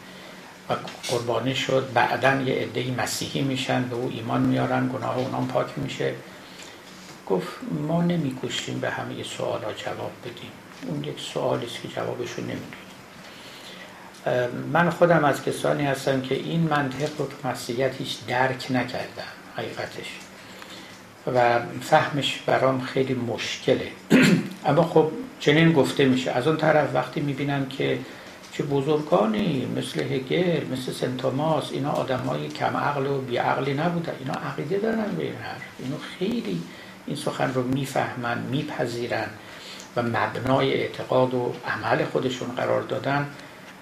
و قربانی شد. بعدا یه عده مسیحی میشن به او ایمان میارن گناه اونام پاک میشه. گفت ما نمیکوشیم به همه سوالا جواب بدیم. اون یک سوالی است که جوابشو نمی‌دونیم. من خودم از کسانی هستم که این منطق رو تو مسیحیت هیچ درک نکردم حقیقتش. و فهمش برام خیلی مشکله. <clears throat> اما خب چنین گفته میشه. از اون طرف وقتی می‌بینم که چه بزرگانی مثل هگل مثل سنتوماس اینا آدم های کم عقل و بی عقلی نبودن. اینا عقیده دارن به این حرف. اینا خیلی این سخن رو می‌فهمن میپذیرن و مبنای اعتقاد و عمل خودشون قرار دادن.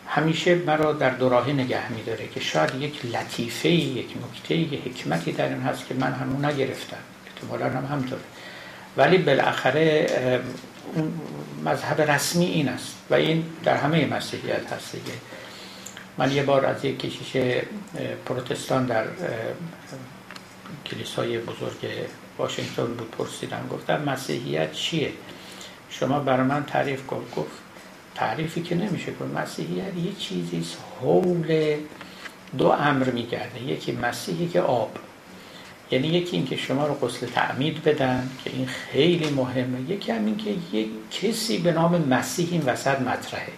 همیشه مرا در دوراهی نگه میداره که شاید یک لطیفه یک نکته یک حکمتی در این هست که من همون نگرفتم. احتمالا هم همطوره ولی بالاخره مذهب رسمی این است و این در همه مسیحیت هست دیگه. من یه بار از یک کشیش پروتستان در کلیسای بزرگ واشنگتن بود پرسیدم گفتم مسیحیت چیه؟ شما برای من تعریف کن. گفت تعریفی که نمیشه کن. مسیحیت یه چیزی حول دو امر میگرده. یکی مسیحی که آب. یعنی یکی اینکه شما رو غسل تعمید بدن که این خیلی مهمه یکی هم این که یک کسی به نام مسیح این وسط مطرحه.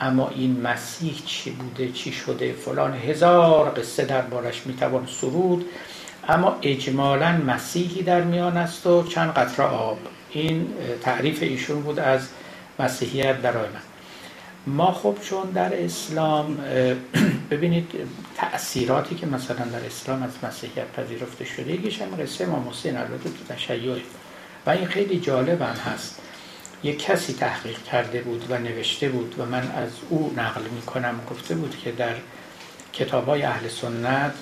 اما این مسیح چی بوده چی شده؟ فلان هزار قصه دربارش می‌توان سرود اما اجمالا مسیحی در میان است و چند قطره آب. این تعریف ایشون بود از مسیحیت برای من ما خب چون در اسلام <clears throat> ببینید تأثیراتی که مثلا در اسلام از مسیحیت پذیرفته شده یکیش هم قصه امام حسین البته تو تشیع. و این خیلی جالب هم هست. یک کسی تحقیق کرده بود و نوشته بود و من از او نقل می کنم گفته بود که در کتاب های اهل سنت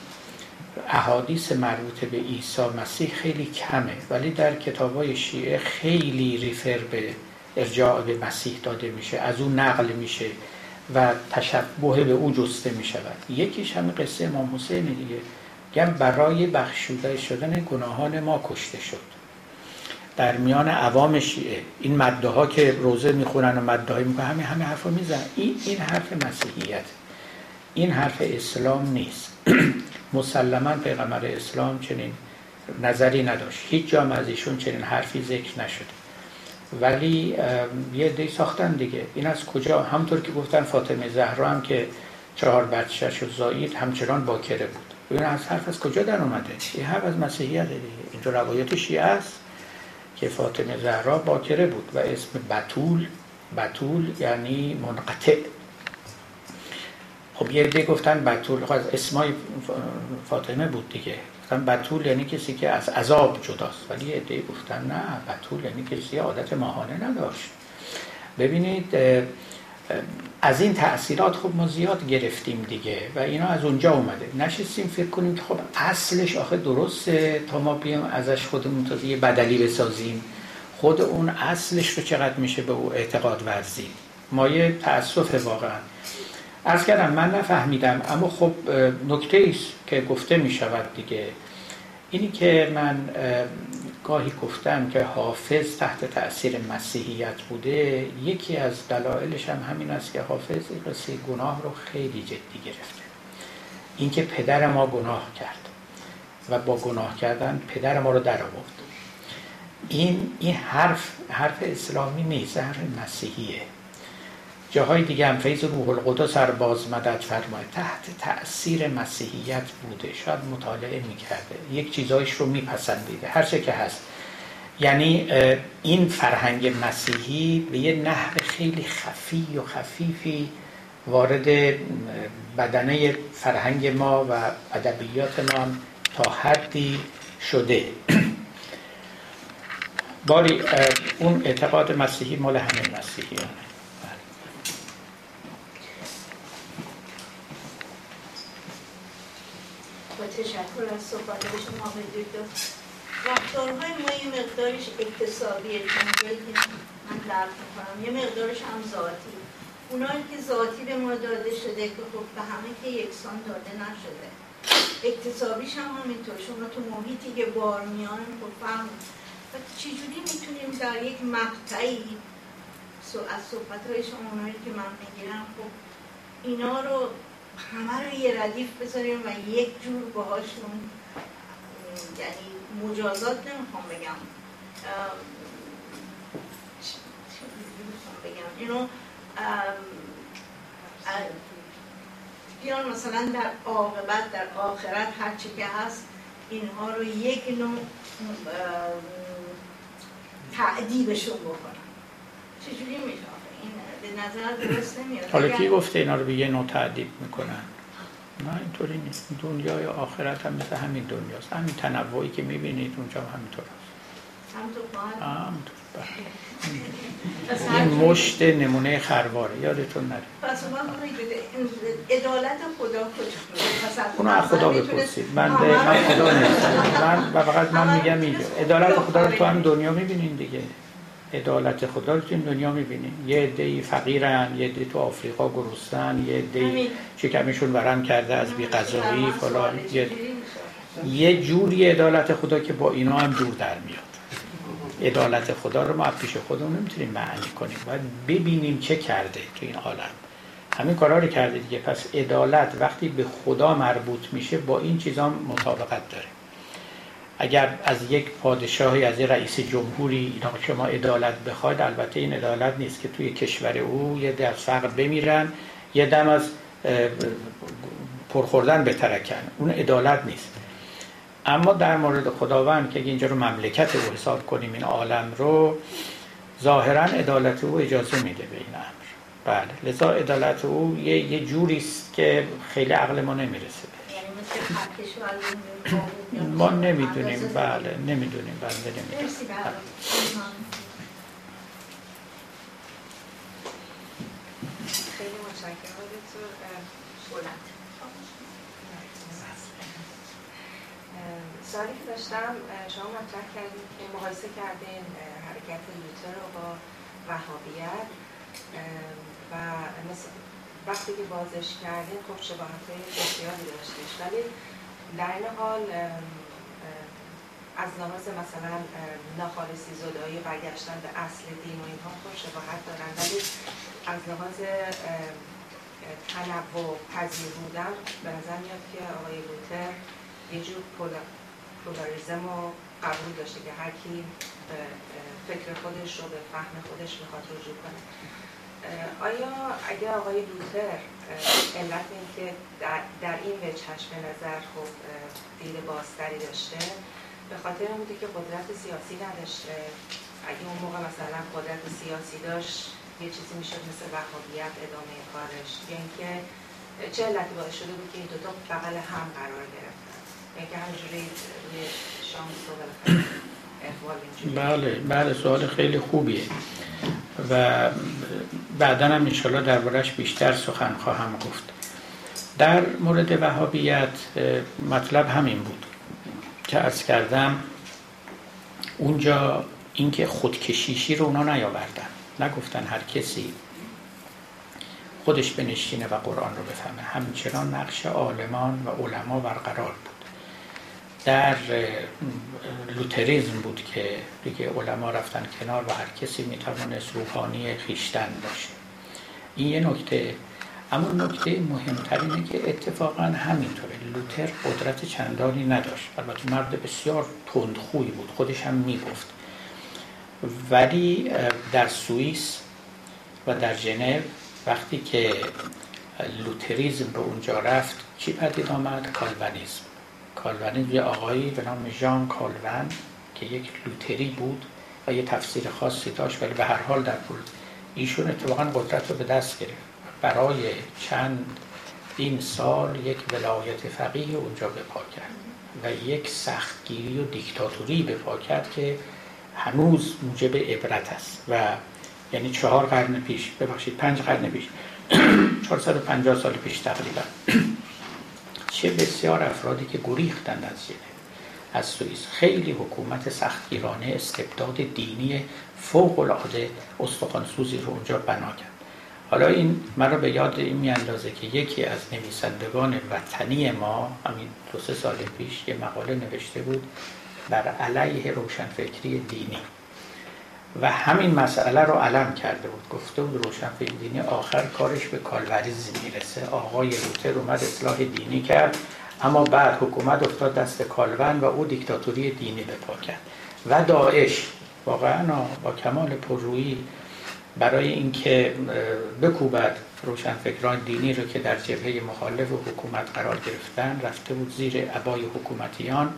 احادیث مربوط به عیسی مسیح خیلی کمه. ولی در کتاب های شیعه خیلی ریفر به ارجاع به مسیح داده میشه. از او نقل میشه. و تشبه به او جسته می شود. یکیش همین قصه امام حسین دیگه. گم برای بخشوده شدن گناهان ما کشته شد. در میان عوام شیعه. این مده ها که روزه می‌خونن و مده های می‌کنن همه همه حرف میزن این, این حرف مسیحیت. این حرف اسلام نیست. <clears throat> مسلما پیغمبر اسلام چنین نظری نداشت. هیچ جام از ایشون چنین حرفی ذکر نشده. ولی یه دی ساختن دیگه. این از کجا؟ همطور که گفتن فاطمه زهرا هم که چهار بچه‌ش و زایید همچنان باکره بود. این از حرف از کجا در اومده؟ این حرف از مسیحیت دیگه. اینجا روایت شیعه است که فاطمه زهرا باکره بود و اسم بتول بتول یعنی منقطع. خب یه دیگه گفتن بتول خب از اسمای فاطمه بود دیگه. گفتن بتول یعنی کسی که از عذاب جداست. ولی دیگه گفتن نه بتول یعنی کسی عادت ماهانه نداشت. ببینید از این تاثیرات خب ما زیاد گرفتیم دیگه و اینا از اونجا اومده. نشستیم فکر کنیم خب اصلش آخه درسته تا ما بیام ازش خودمون تا یه بدلی بسازیم. خود اون اصلش رو چقدر میشه به او اعتقاد ورزی ما یه تاسف واقعا. از کردم من نفهمیدم اما خب نکته است که گفته می‌شود دیگه. اینی که من گاهی گفتم که حافظ تحت تأثیر مسیحیت بوده یکی از دلایلش هم همین است که حافظ قصه گناه رو خیلی جدی گرفته. اینکه پدر ما گناه کرد و با گناه کردن پدر ما رو در آورد. این این حرف حرف اسلامی نیست حرف مسیحیه. جاهای دیگه هم فیض روح القدس سر باز مدد فرماید تحت تأثیر مسیحیت بوده. شاید مطالعه می‌کرده. یک چیزایش رو میپسندیده. هر چه که هست. یعنی این فرهنگ مسیحی به یه نحو خیلی خفی و خفیفی وارد بدنه فرهنگ ما و ادبیات ما تا حدی شده. <clears throat> باری اون اعتقاد مسیحی مال همه مسیحیانه. تشکر از صحبت شما رفتارهای ما یه مقدارش اقتصادیه چون من درک می‌کنم یه مقدارش هم ذاتی. اونایی که ذاتی به ما داده شده که خب به همه که یکسان داده نشده. اکتسابیش هم همینطور. شما تو محیطی که بار میان خب فهم. و چجوری می‌تونیم در یک مقطعی از صحبت های شما اونایی که من می‌گیرم خب اینا رو همه رو یه ردیف بذاریم و یک جور باهاشون یعنی مجازات نمی‌خوام بگم. بگم؟ اینو بیان مثلا در عاقبت در آخرت هر چی که هست اینها رو یک نوع تعدیبشون بکنم چجوری میشه حالا کی گفته اینا رو به یه نوع تعدیب می‌کنن؟ نه اینطوری نیست. دنیای آخرت هم مثل همین دنیاست. همین تنوعی که می‌بینید اونجا هم همینطور هست. بله. این مشت نمونه خرواره. یادتون نره. پس عدالت خدا اونو از خدا بپرسید. من من خدا نیستم من و فقط من میگم اینجا. عدالت خدا رو تو هم دنیا می‌بینین دیگه. عدالت خدا رو تو دنیا می‌بینیم یه عده فقیرن یه عده تو آفریقا گرستن یه عده شکمشون ورم کرده از بی قضایی فلان. یه, یه جوری عدالت خدا که با اینا هم جور در میاد. عدالت خدا رو ما پیش خودمون نمی‌تونیم معنی کنیم. باید ببینیم چه کرده تو این عالم. همین کارا رو کرده دیگه. پس عدالت وقتی به خدا مربوط میشه با این چیزا مطابقت داره. اگر از یک پادشاهی از یک رئیس جمهوری اینا شما عدالت بخواید البته این عدالت نیست که توی کشور او یه در فقر بمیرن یه دم از پرخوردن بترکن. اون عدالت نیست. اما در مورد خداوند که اینجا رو مملکت رو حساب کنیم این عالم رو ظاهرا عدالت او اجازه میده به این امر. بله لذا عدالت او یه, یه جوری است که خیلی عقل ما نمی‌رسه ما نمی‌دونیم. بله نمی‌دونیم. بله نمی‌دونیم. بله. بله. خیلی که داشتم شما مطرح کردین که مقایسه کردین حرکت لوتر رو با وهابیت و وقتی که بازش کردین خب شباهت بسیاری داشتش. ولی در این حال از لحاظ مثلا ناخالصی زدایی برگشتن به اصل دین و اینها خب شباهت دارن. ولی از لحاظ تنوع پذیر بودن به نظر میاد که آقای لوتر یه جور پولاریزم رو قبول داشته که هر کی فکر خودش رو به فهم خودش می‌خواد رجوع کنه. آیا اگر آقای لوتر علت این که در, این وجهش به نظر خب دید بازتری داشته به خاطر این بوده که قدرت سیاسی نداشته. اگه اون موقع مثلا قدرت سیاسی داشت یه چیزی می‌شد مثل وهابیت ادامه کارش. یا اینکه چه علتی باعث شده بود که این دوتا بغل هم قرار گرفتن. یعنی که همینجوری روی شانس رو بله بله سوال خیلی خوبیه. و بعدا هم انشالله دربارش بیشتر سخن خواهم گفت. در مورد وهابیت مطلب همین بود که از کردم اونجا اینکه خودکشیشی رو اونا نیاوردن نگفتن هر کسی خودش بنشینه و قرآن رو بفهمه. همچنان نقش عالمان و علما برقرار بود. در لوتریزم بود که دیگه علما رفتن کنار و هر کسی می‌توانست روحانی خیشتن باشه. این یه نکته. اما نکته مهمتر اینه که اتفاقا همینطوره. لوتر قدرت چندانی نداشت. البته مرد بسیار تندخوی بود. خودش هم می‌گفت. ولی در سوئیس و در ژنو وقتی که لوتریزم به اونجا رفت چی پدید آمد؟ کالوانیزم کالوانیزم یه آقایی به نام ژان کالون که یک لوتری بود و یه تفسیر خاصی داشت ولی به هر حال در پول. ایشون اتفاقا قدرت رو به دست گرفت. برای چند این سال یک ولایت فقیه اونجا بپا کرد و یک سختگیری و دیکتاتوری بپا کرد که هنوز موجب عبرت است. و یعنی چهار قرن پیش ببخشید پنج قرن پیش. <clears throat> 450 سال پیش تقریبا. چه بسیار افرادی که گریختند از ژنو از سوئیس خیلی حکومت سختگیرانه استبداد دینی فوق العاده استخوانسوزی رو اونجا بنا کرد. حالا این مرا به یاد این میاندازه که یکی از نویسندگان وطنی ما همین دو سه سال پیش یه مقاله نوشته بود بر علیه روشنفکری دینی. و همین مسئله رو علم کرده بود. گفته بود روشنفکر دینی آخر کارش به کالوریزم می‌رسه. آقای لوتر اومد اصلاح دینی کرد اما بعد حکومت افتاد دست کالون و او دیکتاتوری دینی بپا کرد. و داعش واقعا با کمال پررویی برای اینکه بکوبد روشنفکران دینی رو که در جبهه مخالف و حکومت قرار گرفتن رفته بود زیر عبای حکومتیان.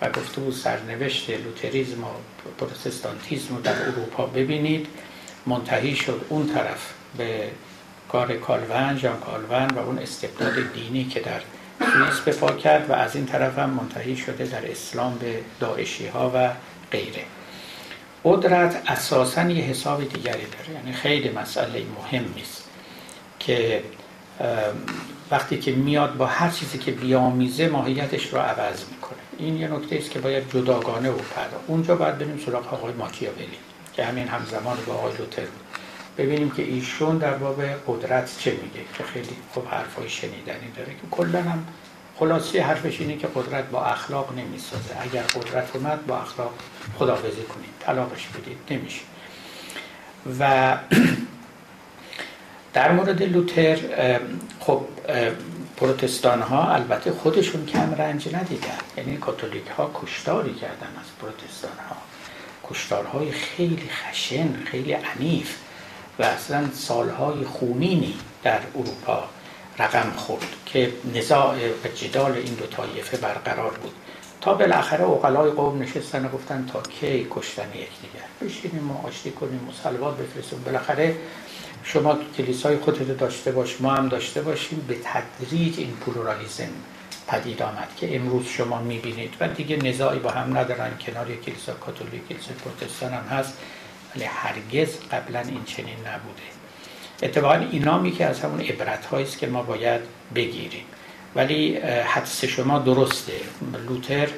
و گفته بود سرنوشت لوتریزم و پروتستانتیزم رو در اروپا ببینید. منتهی شد اون طرف به کار کالون جان کالون و اون استبداد دینی که در سوئیس بپا کرد و از این طرف هم منتهی شده در اسلام به داعشی ها و غیره. قدرت اساسا یه حساب دیگری داره یعنی خیلی مسئله مهمی است که وقتی که میاد با هر چیزی که بیامیزه ماهیتش رو عوض می‌کنه. این یه نکته است که باید جداگانه پرداخت اونجا باید بریم سراغ آقای ماکیاولی که همین همزمان با آقای لوتر بود. ببینیم که ایشون در باب قدرت چه میگه که خیلی خوب حرفای شنیدنی داره که کلا هم خلاصی حرفش اینه که قدرت با اخلاق نمی‌سازه. اگر قدرت اومد با اخلاق خداحافظی کنید. طلاقش بدید نمیشه. و <clears throat> در مورد لوتر خب پروتستان ها البته خودشون کم رنج ندیدن. یعنی کاتولیک ها کشتاری کردن از پروتستان ها کشتارهای خیلی خشن خیلی عنیف و اصلا سالهای خونینی در اروپا رقم خورد که نزاع و جدال این دو طایفه برقرار بود. تا بالاخره اقلای قوم نشستن و گفتن تا کی کشتن یکدیگر. بشینیم و آشتی کنیم و سلوات بالاخره شما کلیسای خودتو داشته باش ما هم داشته باشیم. به تدریج این پلورالیزم پدید آمد که امروز شما می‌بینید. و دیگه نزاعی با هم ندارن. کنار کلیسا کاتولیک کلیسا پروتستان هم هست. ولی هرگز قبلا این چنین نبوده. اتفاقا اینا که از همون عبرت است که ما باید بگیریم. ولی حدس شما درسته. لوتر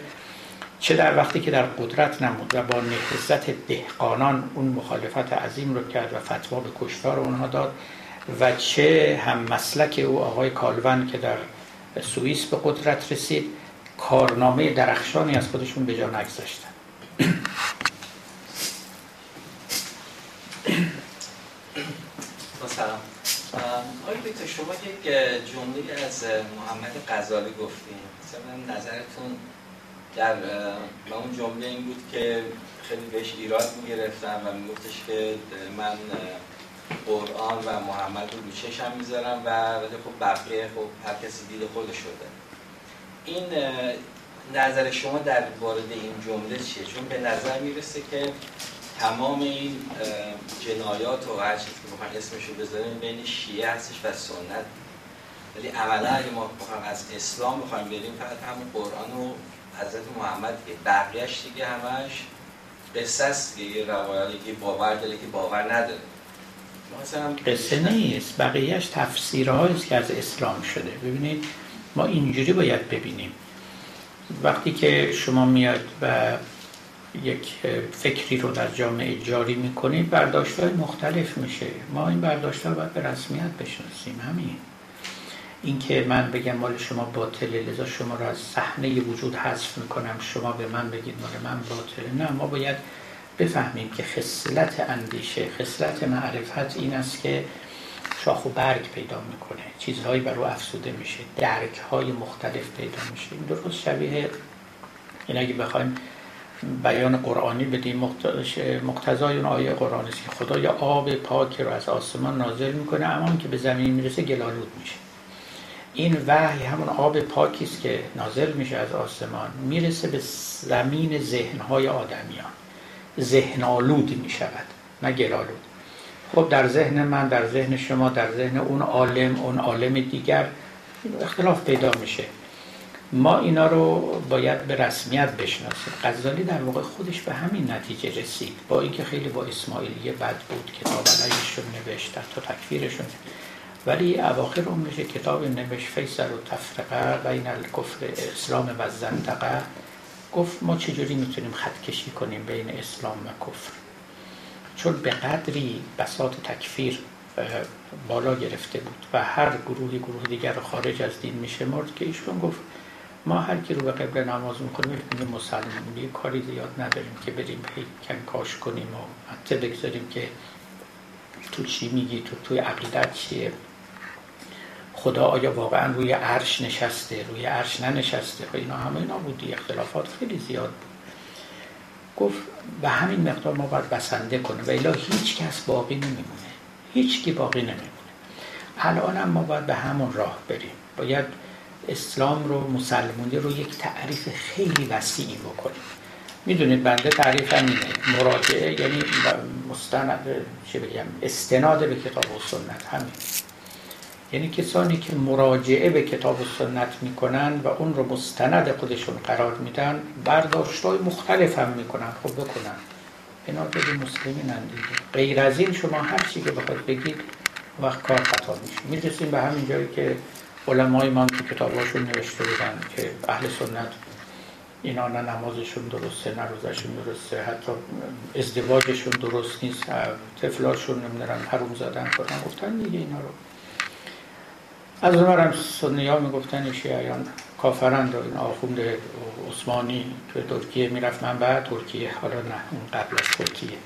چه در وقتی که در قدرت نمود و با نهضت دهقانان اون مخالفت عظیم رو کرد و فتوا به کشتار اونها داد و چه هم مسلک او آقای کالون که در سوئیس به قدرت رسید کارنامه درخشانی از خودشون به جا نگذاشتن. آقای دکتر شما یک جمله از محمد غزالی گفتین. مثلا نظرتون در اون جمله این بود که خیلی بهش ایراد می‌گرفتم و میگفتش که من قرآن و محمد رو رو می‌ذارم و ولی خب بقیه خب هر کسی دید خودش شده این نظر شما در وارد این جمله چیه؟ چون به نظر می‌رسه که تمام این جنایات و هر چیزی که بخوایم اسمش رو بذاریم بین شیعه هستش و سنت ولی عملا اگه ما بخوایم از اسلام بخوایم بریم فقط همون قرآن و حضرت محمد که بقیهش دیگه همش قصه است که یه روایاتی که باور داره که باور نداره. قصه نیست بقیهش تفسیرهایی که از اسلام شده. ببینید ما اینجوری باید ببینیم. وقتی که شما میاد و یک فکری رو در جامعه جاری می‌کنید برداشت های مختلف میشه. ما این برداشت ها باید به رسمیت بشناسیم همین. اینکه من بگم مال شما باطله لذا شما رو از صحنه وجود حذف می‌کنم. شما به من بگید مال من باطله. نه ما باید بفهمیم که خصلت اندیشه خصلت معرفت این است که شاخ و برگ پیدا می‌کنه. چیزهایی بر او افسوده میشه. درک های مختلف پیدا میشه. این درست شبیه این اگه بخوایم بیان قرآنی بدیم مقتضای اون آیه قرآنی است که خدا یا آب پاک رو از آسمان نازل می‌کنه اما که به زمین می‌رسه گلالود میشه. این وحی همون آب پاکی است که نازل میشه از آسمان می‌رسه به زمین ذهنهای آدمیان. ذهن آلود می‌شود نه گلالود خب در ذهن من در ذهن شما در ذهن اون عالم اون عالم دیگر اختلاف پیدا میشه. ما اینا رو باید به رسمیت بشناسیم. غزالی در واقع خودش به همین نتیجه رسید با اینکه خیلی با اسماعیلیه بد بود کتاب علیشون نوشت تا تکفیرشون. ولی اواخر عمرش کتاب نوشت فیصل و تفرقه بین الکفر اسلام و زندقه. گفت ما چجوری می‌تونیم خط کشی کنیم بین اسلام و کفر؟ چون به قدری بساط تکفیر بالا گرفته بود و هر گروهی گروه دیگر رو خارج از دین میشه مرد که ایشون گفت ما هر کی رو به قبل نماز می‌کنیم میگیم مسلمون کاری زیاد نداریم که بریم کنکاش کنیم و حتی بگذاریم که تو چی میگی تو توی عقیدت چیه؟ خدا آیا واقعا روی عرش نشسته روی عرش ننشسته؟ و اینا همه اینا بودی اختلافات خیلی زیاد بود. گفت به همین مقدار ما باید بسنده کنیم. و الا هیچ کس باقی نمیمونه. هیچ کی باقی نمیمونه. الان هم ما باید به همون راه بریم. باید اسلام رو مسلمونی رو یک تعریف خیلی وسیعی بکنیم. می‌دونید بنده تعریف اینه. مراجعه یعنی مستند چه بگم استناد به کتاب و سنت. همین. یعنی کسانی که مراجعه به کتاب و سنت می‌کنن و اون رو مستند خودشون قرار میدن برداشت های مختلف هم می‌کنن. خب بکنن. اینا به مسلمین دیگه. غیر از این شما هر چی که بخواد بگید وقت کار خطا میشه. می‌رسیم به همین جایی که علمای من تو کتاباشون نوشته بودن که اهل سنت اینا نه نمازشون درسته نه روزشون درسته حتی ازدواجشون درست نیست طفلاشون نمی‌دونم حروم زدن کنن گفتن دیگه اینا رو. از اونورم سنی ها می‌گفتن شیعیان کافرند و این آخوند عثمانی تو ترکیه می‌رفت منبع ترکیه حالا نه اون قبل از ترکیه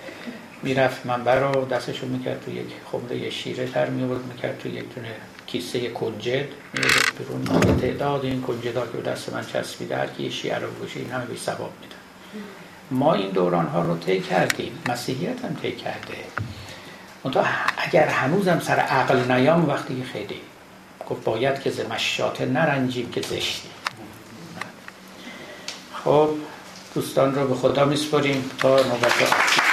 می‌رفت منبع رو دستشو می‌کرد تو یک خمره شیره تر میورد می‌کرد تو یک دونه کیسه کنجد میورد برون تعداد این کنجد که دست من چسبیده هر کی شیعه رو بوشه این همه میدن. ما این دوران ها رو طی کردیم. مسیحیت هم طی کرده. اگر هنوزم سر عقل نیام وقتی خیلی گفت باید که زمشاته نرنجیم که زشتی. خب دوستان رو به خدا میسپریم تا نوبت